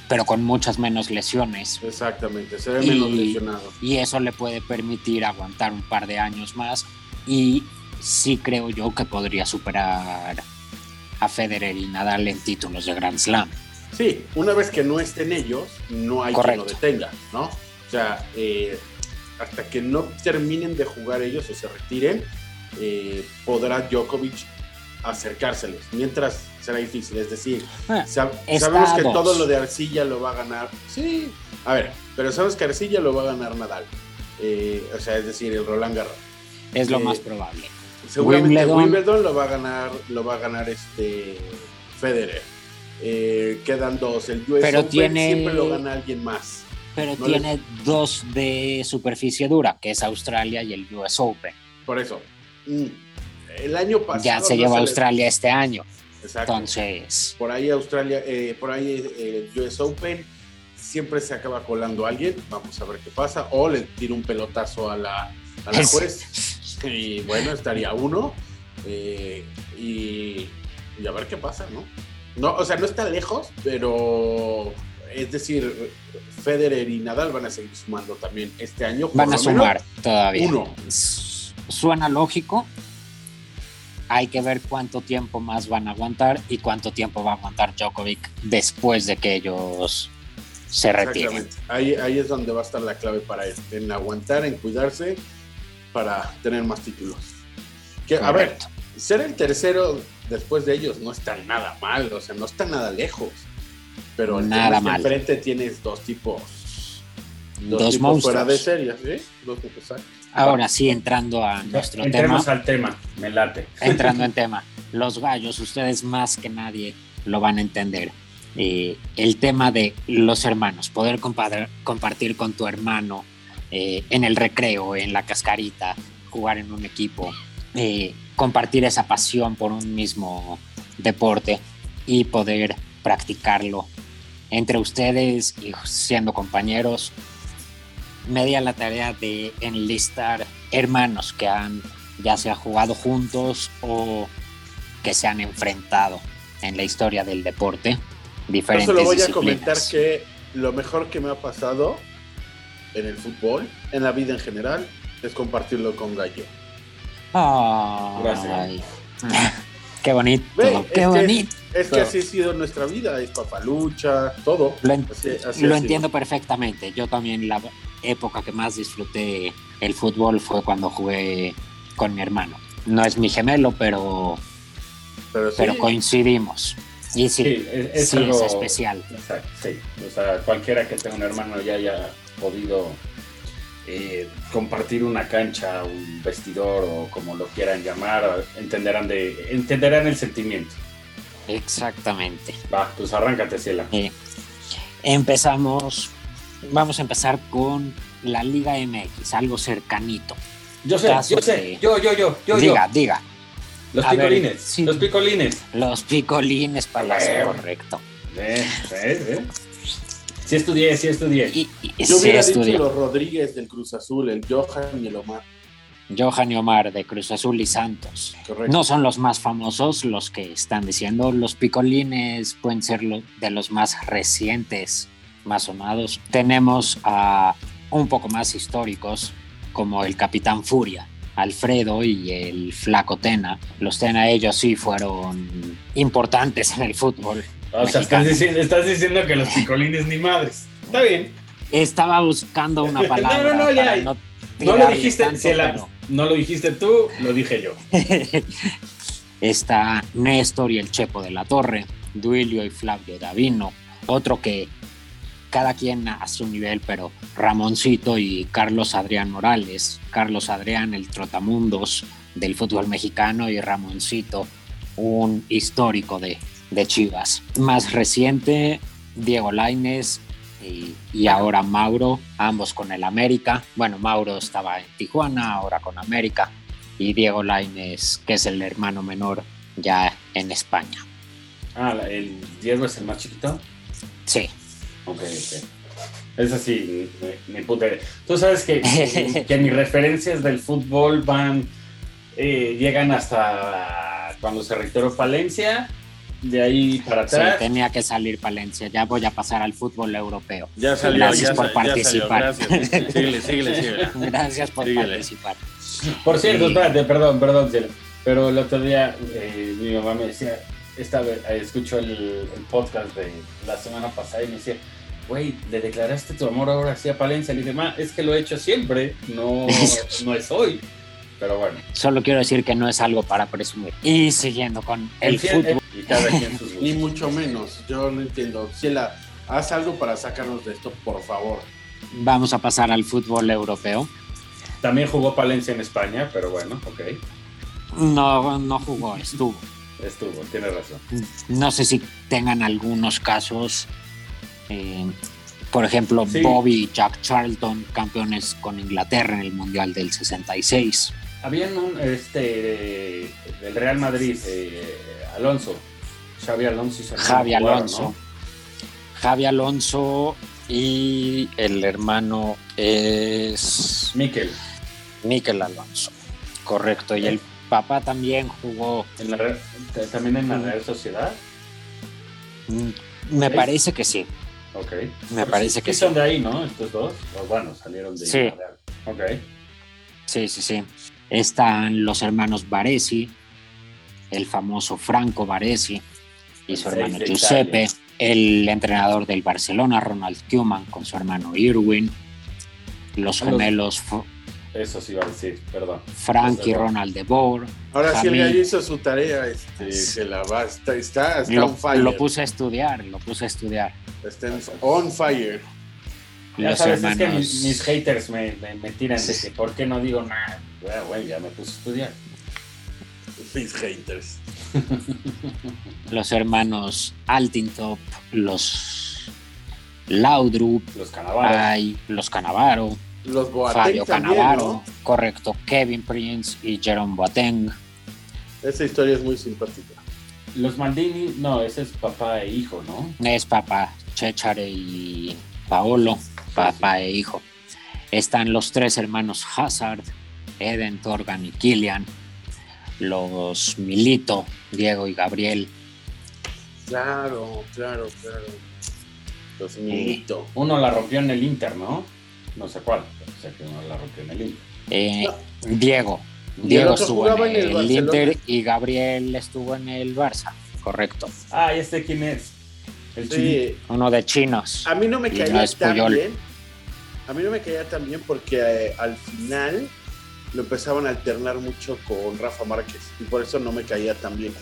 pero con muchas menos lesiones.
Exactamente, se ve
Y-
menos lesionado.
y eso le puede permitir aguantar un par de años más y sí creo yo que podría superar a Federer y Nadal en títulos de Grand Slam.
Sí, una vez que no estén ellos, no hay
Correcto.
quien lo detenga, ¿no? O sea, eh, hasta que no terminen de jugar ellos o se retiren, eh, podrá Djokovic acercárseles. Mientras será difícil, es decir,
Ah,
sab- sabemos que todo lo de Arcilla lo va a ganar. Sí, a ver, pero sabes que Arcilla lo va a ganar Nadal. Eh, o sea, es decir, el Roland Garros.
Es lo
Eh,
más probable.
Seguramente
Wimbledon.
Wimbledon, lo va a ganar, lo va a ganar este Federer. Eh, quedan dos. El US
Pero
Open
tiene-
siempre lo gana alguien más.
Pero
no
tiene dos de superficie dura, que es Australia y el US Open.
Por eso. mm, El año pasado.
Ya se
no
lleva
le-
Australia este año.
Exacto.
Entonces,
Por ahí Australia, eh, por ahí eh, US Open siempre se acaba colando alguien. Vamos a ver qué pasa. O le tira un pelotazo a la, a la juez. Y bueno, estaría uno. eh, y, y a ver qué pasa, ¿no? No, o sea, no está lejos, pero es decir, Federer y Nadal van a seguir sumando también este año.
van a sumar todavía.
Uno.
Suena lógico. Hay que ver cuánto tiempo más van a aguantar y cuánto tiempo va a aguantar Djokovic después de que ellos se retiren.
Ahí, ahí es donde va a estar la clave para él, en aguantar, en cuidarse para tener más títulos. Que, a ver, ser el tercero después de ellos no está nada mal, o sea, no está nada lejos. Pero
Nada mal.
enfrente tienes dos tipos.
Dos
tipos
monstruos.
fuera de serie, ¿sí? Dos tipos, exacto.
Ahora sí, entrando a nuestro tema.
Entremos al tema, me late.
entrando en tema, los gallos, ustedes más que nadie lo van a entender. Eh, el tema de los hermanos, poder compartir con tu hermano eh, en el recreo, en la cascarita, jugar en un equipo, eh, compartir esa pasión por un mismo deporte y poder practicarlo entre ustedes y siendo compañeros. Me di a la tarea de enlistar hermanos que han ya sea jugado juntos o que se han enfrentado en la historia del deporte.
Yo
Diferentes
solo voy a comentar que lo mejor que me ha pasado en el fútbol, en la vida en general, es compartirlo con Gallo.
Ay. Qué bonito,
Ve,
qué
es que-
bonito.
Es que así ha sido nuestra vida, es papalucha, todo.
Lo, en-
Así- así
lo entiendo perfectamente. Yo también la época que más disfruté el fútbol fue cuando jugué con mi hermano. No es mi gemelo, pero,
Pero sí,
pero coincidimos. Y sí,
Sí, es, es
sí,
algo
es especial.
Exacto, sí. O sea, cualquiera que tenga un hermano ya haya podido eh, compartir una cancha, un vestidor o como lo quieran llamar, entenderán de entenderán el sentimiento.
Exactamente.
Va, pues arráncate, Ciela.
Eh, empezamos, vamos a empezar con la Liga MX, algo cercanito.
Yo sé,
Caso
yo sé,
de-
yo, yo, yo, yo,
diga,
yo.
diga,
Los
A ver,
picolines,
sí.
los picolines.
los picolines para
A ver.
correcto.
Eh, eh, eh. Sí estudié, sí estudié.
Y, y-
Yo
sí,
hubiera
estudia.
dicho los Rodríguez del Cruz Azul, el Johan y el Omar.
Johan y Omar de Cruz Azul y Santos.
Correcto.
No son los más famosos los que están diciendo. Los picolines pueden ser lo- de los más recientes, más sonados. Tenemos a un poco más históricos, como el Capitán Furia, Alfredo y el Flaco Tena. Los Tena, ellos sí fueron importantes en el fútbol.
O sea, estás diciendo, estás diciendo que los picolines ni madres. Está bien.
Estaba buscando una
No,
palabra
no, no, ya.
para no
No lo dijiste,
tanto, pero-
no lo dijiste tú, lo dije yo.
está Néstor y el Chepo de la Torre, Duilio y Flavio Davino, otro que cada quien a su nivel, pero Ramoncito y Carlos Adrián Morales, Carlos Adrián el Trotamundos del fútbol mexicano y Ramoncito un histórico de, de Chivas. Más reciente, Diego Laines y, y ahora Mauro, ambos con el América. Bueno, Mauro estaba en Tijuana, ahora con América y Diego Laines, que es el hermano menor, ya en España.
Ah, el Diego es el más chiquito.
Sí,
Ok, ok. Es así, puta idea. Tú sabes que, que, que mis referencias del fútbol van, eh, llegan hasta cuando se retiró Palencia, de ahí para
sí,
atrás.
tenía que salir Palencia. Ya voy a pasar al fútbol europeo.
Ya
salió, Gracias ya por ya participar.
Síguele, síguele.
Gracias por participar.
Por cierto,
Sí.
espérate, perdón, perdón. Pero el otro día eh, mi mamá me decía, esta vez eh, escucho el, el podcast de la semana pasada y me decía, güey, le declaraste tu amor ahora sí a Palencia. Le dije, ma, es que lo he hecho siempre, no, no es hoy. Pero bueno,
Solo quiero decir que no es algo para presumir. Y siguiendo con el fútbol.
y cada quien sus
Ni mucho menos. Yo no entiendo. Ciela, haz algo para sacarnos de esto, por favor.
Vamos a pasar al fútbol europeo.
También jugó Palencia en España, pero bueno, ok,
No, no jugó, estuvo.
estuvo, tiene razón.
No sé si tengan algunos casos. Eh, por ejemplo,
Sí.
Bobby y Jack Charlton, campeones con Inglaterra en el Mundial del 66.
Habían un, este, del Real Madrid, eh, Alonso, Xavi Alonso y
Javi Alonso.
¿no?
Javi Alonso y el hermano es
Miquel.
Miquel Alonso. Correcto. Y el papá también jugó.
En la también en la Real Sociedad.
mm, Me parece que sí.
Ok.
Me parece que
sí. son de ahí, ¿no? Estos dos. Bueno, salieron de
Sí.
Ok.
Sí, sí, sí. Están los hermanos Baresi, el famoso Franco Baresi y su hermano Giuseppe,
Italia.
el entrenador del Barcelona, Ronald Koeman, con su hermano Irwin, los
los-
gemelos
eso sí iba a decir, perdón.
Frankie Ronald de Boer.
Ahora sí el gallo hizo su tarea, este, se la va, está, está, está
Lo,
on fire.
lo puse a estudiar, lo puse a estudiar.
Está en- on fire.
Ya
Los
sabes, es que mis, mis haters me, me, me tiran de que por qué no digo nada. Bueno, güey, ya me puse a estudiar.
Mis haters.
los hermanos Altintop, los Laudrup,
Los canavaros.
hay los Canavaro,
Los Boateng
Fabio
también,
Canavaro,
¿no?
correcto, Kevin Prince y Jerome Boateng.
Esa historia es muy simpática.
Los Maldini, no, ese es papá e hijo, ¿no?
Es papá, Chechare y Paolo, papá e hijo. Están los tres hermanos Hazard, Eden, Torgan y Killian. Los Milito, Diego y Gabriel.
Claro, claro, claro. Los Milito.
Uno la rompió en el Inter, ¿no? No sé cuál, pero sé que uno la rompió en el Inter.
Eh, Diego. Diego estuvo en
en
el. Inter y Gabriel estuvo en el Barça. Correcto.
Ah, ¿y este quién es? El.
Sí,
Uno de chinos.
a mí no me caía
no
tan
Puyol.
bien. A mí no me caía tan bien porque eh, al final lo empezaban a alternar mucho con Rafa Márquez y por eso no me caía tan bien.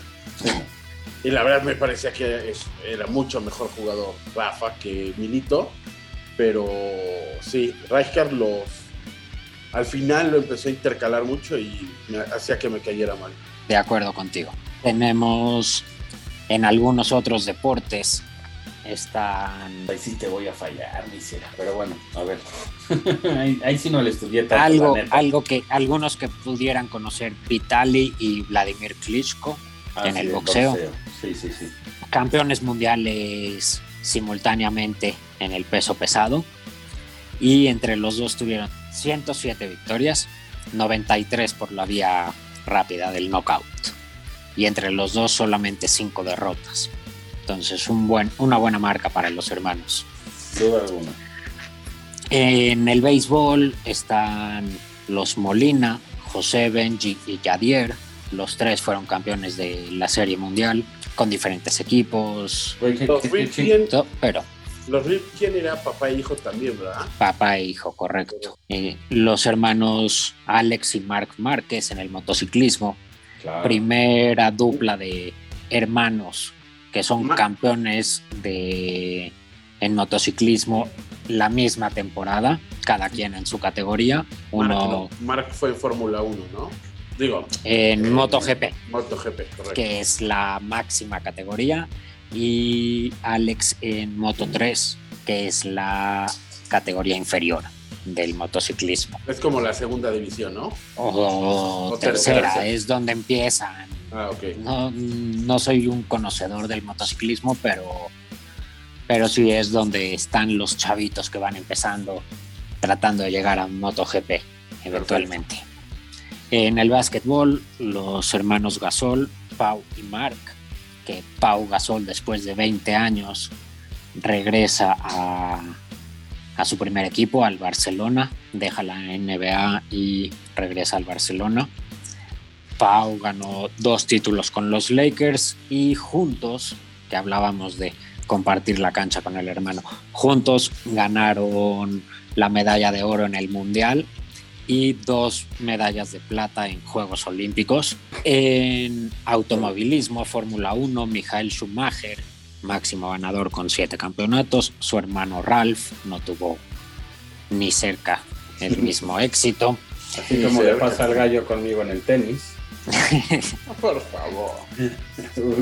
Y la verdad me parecía que era mucho mejor jugador Rafa que Milito, pero sí, Rijkaard los al final lo empezó a intercalar mucho y me hacía que me cayera mal.
De acuerdo contigo. Tenemos en algunos otros deportes. Están
Ahí sí te voy a fallar, misera. Pero bueno, a ver. ahí, ahí sí no le estudié tanto.
algo, algo que algunos que pudieran conocer Vitali y Vladimir Klitschko,
Ah,
en
sí,
el boxeo.
Sí, sí, sí.
campeones mundiales simultáneamente en el peso pesado. Y entre los dos tuvieron 107 victorias, 93 por la vía rápida del knockout. Y entre los dos solamente 5 derrotas. Entonces un buen, una buena marca para los hermanos.
Duda alguna.
En el béisbol están los Molina, José Benji y Yadier. Los tres fueron campeones de la Serie Mundial con diferentes equipos,
Güey, ¿qué-
Los Ripken,
pero
los Ripken era papá e hijo también, ¿verdad?
papá e hijo, correcto. Eh, los hermanos Alex y Mark Márquez en el motociclismo,
Claro.
primera dupla de hermanos que son
Ma-
campeones de en motociclismo la misma temporada, cada quien en su categoría. Uno
Mark, no. Mark fue en Fórmula 1, ¿no? Digo,
en
Eh,
MotoGP,
MotoGP, correcto.
que es la máxima categoría, y Alex en Moto 3, que es la categoría inferior del motociclismo.
Es como la segunda división, ¿no?
O,
O
tercera,
tercera.
es donde empiezan.
Ah, ok.
No, no soy un conocedor del motociclismo, pero, pero sí es donde están los chavitos que van empezando, tratando de llegar a MotoGP eventualmente. En el básquetbol, los hermanos Gasol, Pau y Mark, que Pau Gasol después de 20 años regresa a, a su primer equipo, al Barcelona, deja la NBA y regresa al Barcelona. Pau ganó dos títulos con los Lakers y juntos, que hablábamos de compartir la cancha con el hermano, juntos ganaron la medalla de oro en el Mundial y dos medallas de plata en Juegos Olímpicos. En automovilismo, Fórmula 1, Michael Schumacher, máximo ganador con siete campeonatos. Su hermano Ralph no tuvo ni cerca el mismo éxito.
Así
Sí,
como le pasa al gallo conmigo en el tenis.
Por favor.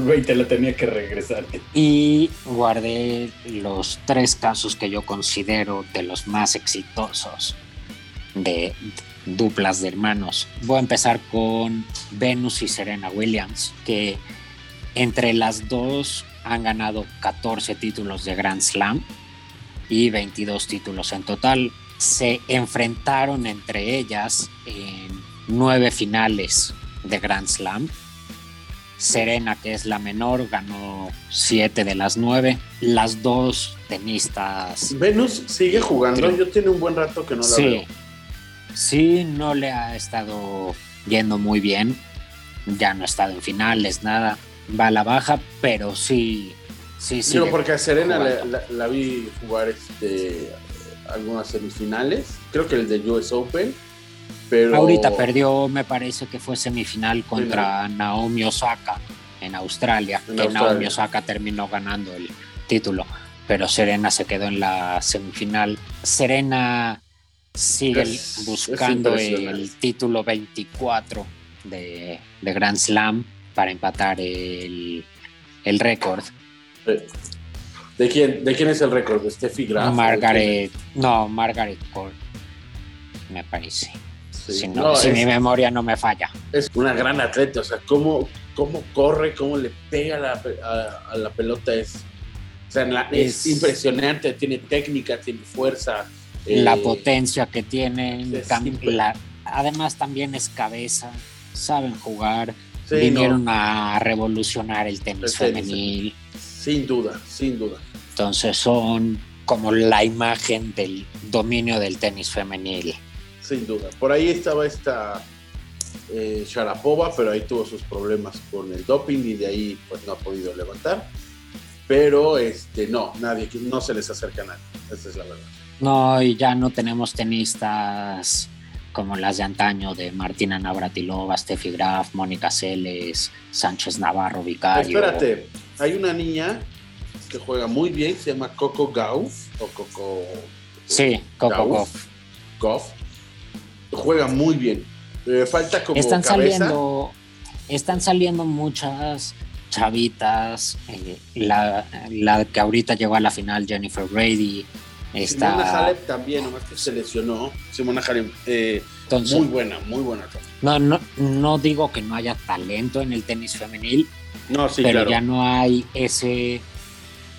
Güey, te lo tenía que regresar.
y guardé los tres casos que yo considero de los más exitosos de duplas de hermanos. Voy a empezar con Venus y Serena Williams, que entre las dos han ganado 14 títulos de Grand Slam y 22 títulos en total. Se enfrentaron entre ellas en nueve finales de Grand Slam. Serena, que es la menor, ganó siete de las nueve. Las dos tenistas
Venus sigue jugando. Yo tiene un buen rato que no la
sí,
veo.
Sí, no le ha estado yendo muy bien. Ya no ha estado en finales, nada. Va a la baja, pero sí, sí, sí.
Porque a Serena la,
jugando.
la- la vi jugar este algunas semifinales. Creo que el de US Open. pero...
Ahorita perdió, me parece que fue semifinal contra Naomi Osaka en Australia,
En
que
Australia.
Naomi Osaka terminó ganando el título, pero Serena se quedó en la semifinal. Serena sigue
Es-
buscando el título 24 de, de Grand Slam para empatar el, el récord.
Eh, ¿De quién, ¿De quién es el récord? ¿De Steffi Graf?
Margaret, no, Margaret Court, me parece.
Sí.
Si, no-
No,
si
es,
mi memoria no me falla.
es una gran atleta, o sea, cómo, cómo corre, cómo le pega a la, a, a la pelota es, o sea, la- es,
Es-
impresionante, tiene técnica, tiene fuerza. Eh,
la potencia que tienen. la- además también es cabeza, saben jugar,
sí,
vinieron
no,
a revolucionar el tenis
El tenis,
femenil.
sin duda, sin duda.
Entonces son como la imagen del dominio del tenis femenil.
Sin duda. Por ahí estaba esta eh, Sharapova, pero ahí tuvo sus problemas con el doping y de ahí pues no ha podido levantar. Pero este no, nadie, no se les acerca a nadie. Esa es la verdad.
No, y ya no tenemos tenistas como las de antaño de Martina Navratilova, Steffi Graf, Mónica Celes, Sánchez Navarro, Vicario.
Espérate, hay una niña que juega muy bien, se llama Coco Gauff o Coco
Sí, Coco
Gauff.
Gauff.
Goff. Juega muy bien. Eh, falta como
están
cabeza.
saliendo están saliendo muchas chavitas eh, la, la que ahorita llegó a la final Jennifer Brady
Simona Halep también, nomás que se lesionó. Simona Halep, eh,
entonces
muy buena, muy buena.
no, no no digo que no haya talento en el tenis femenil
No, sí,
pero
claro.
ya no hay ese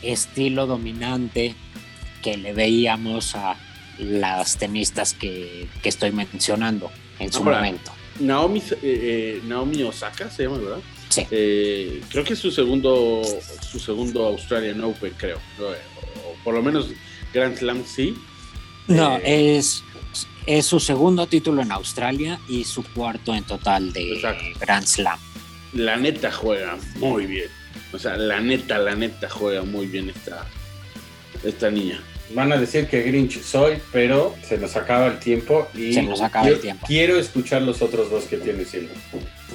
estilo dominante que le veíamos a las tenistas que, que estoy mencionando en su
Ahora,
momento
Naomi, eh, eh, Naomi Osaka se llama, ¿verdad?
sí
Eh, creo que es su segundo, su segundo Australian Open, creo. O, o por lo menos Grand Slam sí.
No,
Eh,
es, es su segundo título en Australia y su cuarto en total de
Exacto.
Grand Slam.
La neta juega muy bien. O sea, la neta, la neta juega muy bien esta, esta niña.
Van a decir que Grinch soy, pero se nos acaba el tiempo y
Se nos acaba
quiero,
el tiempo.
quiero escuchar los otros dos que tiene Silvia.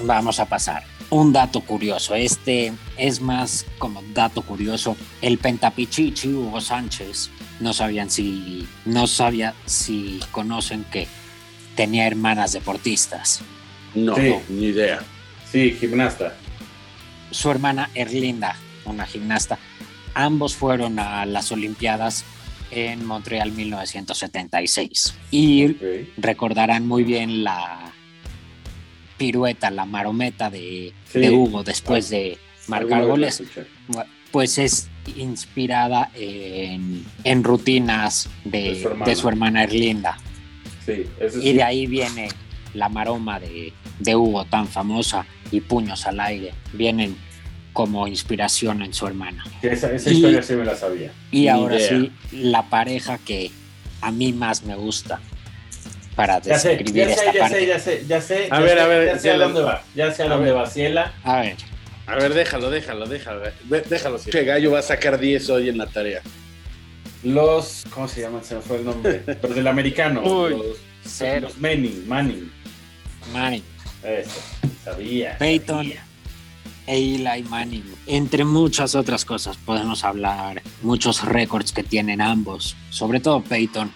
Vamos a pasar. Un dato curioso. Este es más como dato curioso. El pentapichichi Hugo Sánchez no sabían si no sabía si conocen que tenía hermanas deportistas.
No,
Sí.
ni idea.
Sí, gimnasta.
Su hermana Erlinda, una gimnasta, ambos fueron a las Olimpiadas en Montreal 1976. Y recordarán muy bien la pirueta, la marometa de,
Sí.
de Hugo después de marcar
Alguna vez
goles, pues es inspirada en, en rutinas de,
De su hermana.
de su hermana Erlinda.
Sí, eso
Y
sí.
de ahí viene la maroma de, de Hugo tan famosa y puños al aire. Vienen como inspiración en su hermana.
Esa, esa
Y-
historia sí me la sabía.
Y
Ni
ahora
idea.
sí, la pareja que a mí más me gusta para
Ya sé,
describir
ya sé,
esta
ya
parte.
sé, ya sé, ya sé.
A
ya
ver,
sé,
a ver,
Ya sé a dónde va, ya sé a
A
dónde
ver.
va Ciela.
A ver,
A ver, déjalo, déjalo, déjalo. Déjalo. sí. Que Gallo va a sacar 10 hoy en la tarea.
Los, ¿cómo se llaman? Se me fue el nombre. Los del americano.
Uy,
los,
cero.
los Manning, Manning.
Manning,
Eso, sabía.
Peyton.
sabía.
e Eli Manning. Entre muchas otras cosas podemos hablar, muchos récords que tienen ambos, sobre todo Peyton.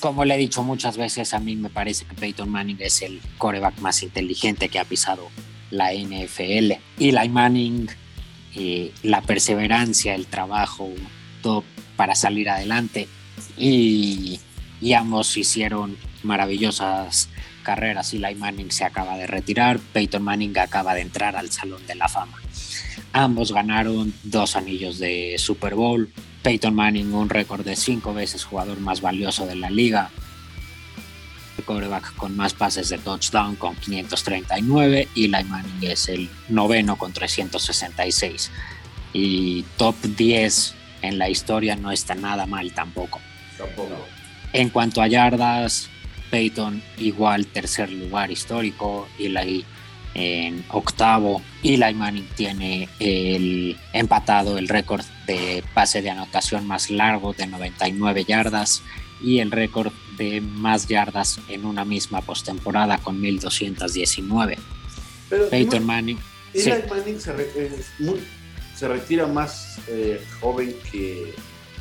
Como le he dicho muchas veces, a mí me parece que Peyton Manning es el coreback más inteligente que ha pisado la NFL. Eli Manning, eh, la perseverancia, el trabajo, todo para salir adelante. Y, y ambos hicieron maravillosas carreras. Eli Manning se acaba de retirar, Peyton Manning acaba de entrar al Salón de la Fama. Ambos ganaron dos anillos de Super Bowl. Peyton Manning un récord de cinco veces jugador más valioso de la liga. El quarterback con más pases de touchdown con 539. Eli Manning es el noveno con 366. Y top 10 en la historia no está nada mal tampoco.
Tampoco.
En cuanto a yardas, Peyton igual tercer lugar histórico, Eli en octavo. Eli Manning tiene el empatado el récord de pase de anotación más largo de 99 yardas y el récord de más yardas en una misma postemporada con 1219.
Pero
Peyton Manning.
Eli
sí.
Manning se, re- muy- se retira más eh, joven que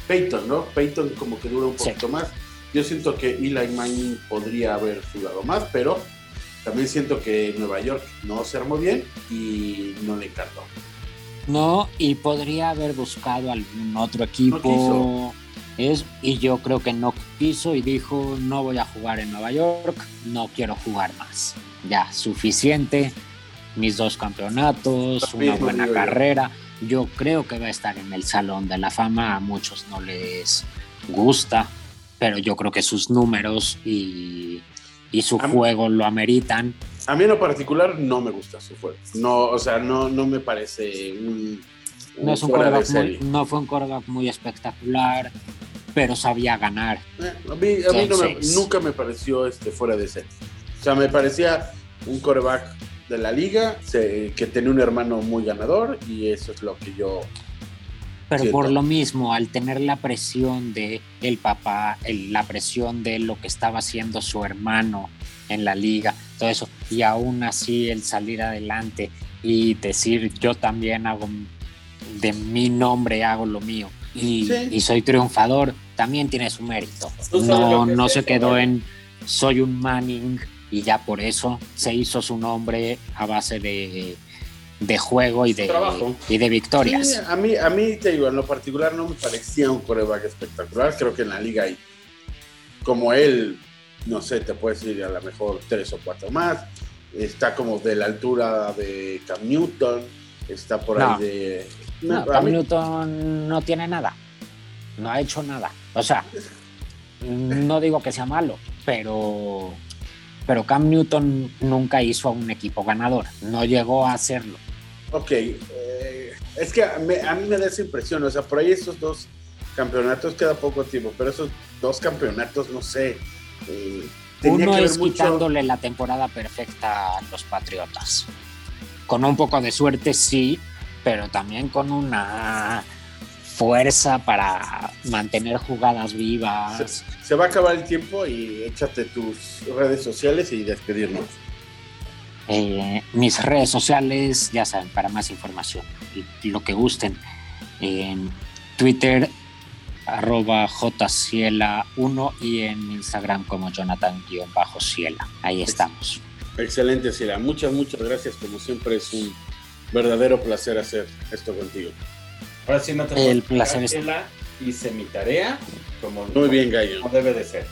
Peyton, ¿no? Peyton como que dura un
Sí.
poquito más. Yo siento que Eli Manning podría haber jugado más, pero también siento que Nueva York no se armó bien y no le encantó.
No, y podría haber buscado algún otro equipo. Es, y yo creo que no quiso y dijo, no voy a jugar en Nueva York, no quiero jugar más. Ya, suficiente, mis dos campeonatos, una buena
yo.
carrera. Yo creo que va a estar en el Salón de la Fama, a muchos no les gusta, pero yo creo que sus números y, y su
A mí-
juego lo ameritan.
A mí en lo particular no me gusta su juego. No, o sea, no, no me parece un,
No, es un quarterback muy- no fue un quarterback muy espectacular, pero sabía ganar.
Eh, a mí, a mí no me-
Entonces-
nunca me pareció este, fuera de serie. O sea, me parecía un coreback de la liga se- que tenía un hermano muy ganador y eso es lo que yo...
Pero
Siento.
por lo mismo, al tener la presión de el papá, el- la presión de lo que estaba haciendo su hermano en la liga, todo eso, y aún así el salir adelante y decir yo también hago de mi nombre hago lo mío y,
Sí.
y soy triunfador, también tiene su mérito. No,
que es
no se quedó
¿vale?
en soy un Manning y ya por eso se hizo su nombre a base de, de juego y de,
Trabajo.
y de victorias.
Sí, a mí, a mí te digo, en lo particular no me parecía un coreback espectacular. Creo que en la liga hay, como él, no sé, te puedes ir a lo mejor tres o cuatro más. Está como de la altura de Cam Newton, está por
No.
ahí de...
No, Cam
mí-
Newton no tiene nada. No ha hecho nada. O sea, no digo que sea malo, pero, pero Cam Newton nunca hizo a un equipo ganador. No llegó a hacerlo.
Ok, eh, es que a mí, a mí me da esa impresión, o sea, por ahí esos dos campeonatos queda poco tiempo, pero esos dos campeonatos, no sé, eh, tenía
Uno
que
es
mucho...
quitándole la temporada perfecta a los Patriotas. Con un poco de suerte, sí, pero también con una fuerza para mantener jugadas vivas.
Se, se va a acabar el tiempo y échate tus redes sociales y despedirnos.
Eh, mis redes sociales, ya saben, para más información, y lo que gusten. En Twitter, arroba jciela1 y en Instagram como jonathan-ciela. Ahí estamos.
Excelente, Sila. Muchas, muchas gracias. Como siempre, es un verdadero placer hacer esto contigo.
Ahora sí no te
El placer es-
Hice mi tarea como,
Muy bien, Gallo.
como debe de ser.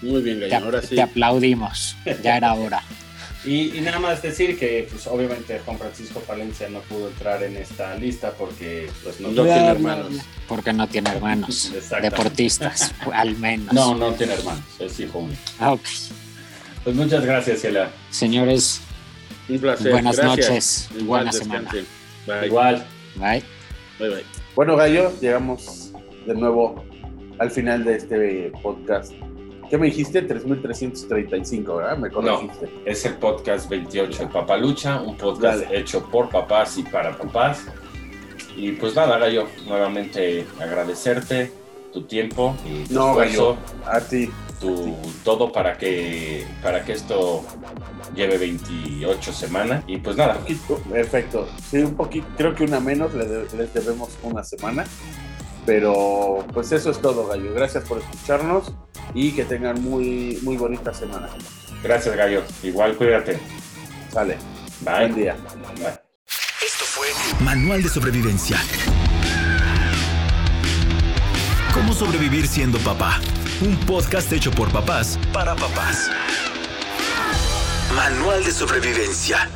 Muy bien,
Te,
Gallo. Ahora sí.
te aplaudimos, ya era hora.
Y, y nada más decir que, pues, obviamente, Juan Francisco Palencia no pudo entrar en esta lista porque, pues, no,
No tiene hermanos.
Porque no tiene hermanos, deportistas, al menos.
no, no tiene hermanos, es hijo único.
Ah, ok.
Pues muchas gracias, Ciela.
Señores,
Un placer.
Buenas
Gracias.
noches.
Igual,
Buena.
Bye.
Igual.
bye.
Bye, bye. Bueno, Gallo, llegamos de nuevo al final de este podcast. ¿Qué me dijiste? 3.335, ¿verdad? Me corregiste.
Es el podcast 28 de Papalucha, un podcast
Dale.
hecho por papás y para papás. Y pues nada, Gallo, nuevamente agradecerte tu tiempo y tu
No,
esfuerzo,
Gallo, a ti.
Tu todo para que para que esto lleve 28 semanas. Y pues nada,
poquito, perfecto. Sí, un poquito, creo que una menos, le de- les debemos una semana. Pero pues eso es todo, Gallo. Gracias por escucharnos y que tengan muy, muy bonita semana.
gracias Gallo. Igual cuídate.
Sale.
Bye.
Buen día.
Bye.
Esto fue Manual de Sobrevivencia. ¿Cómo sobrevivir siendo papá? Un podcast hecho por papás para papás. Manual de Sobrevivencia.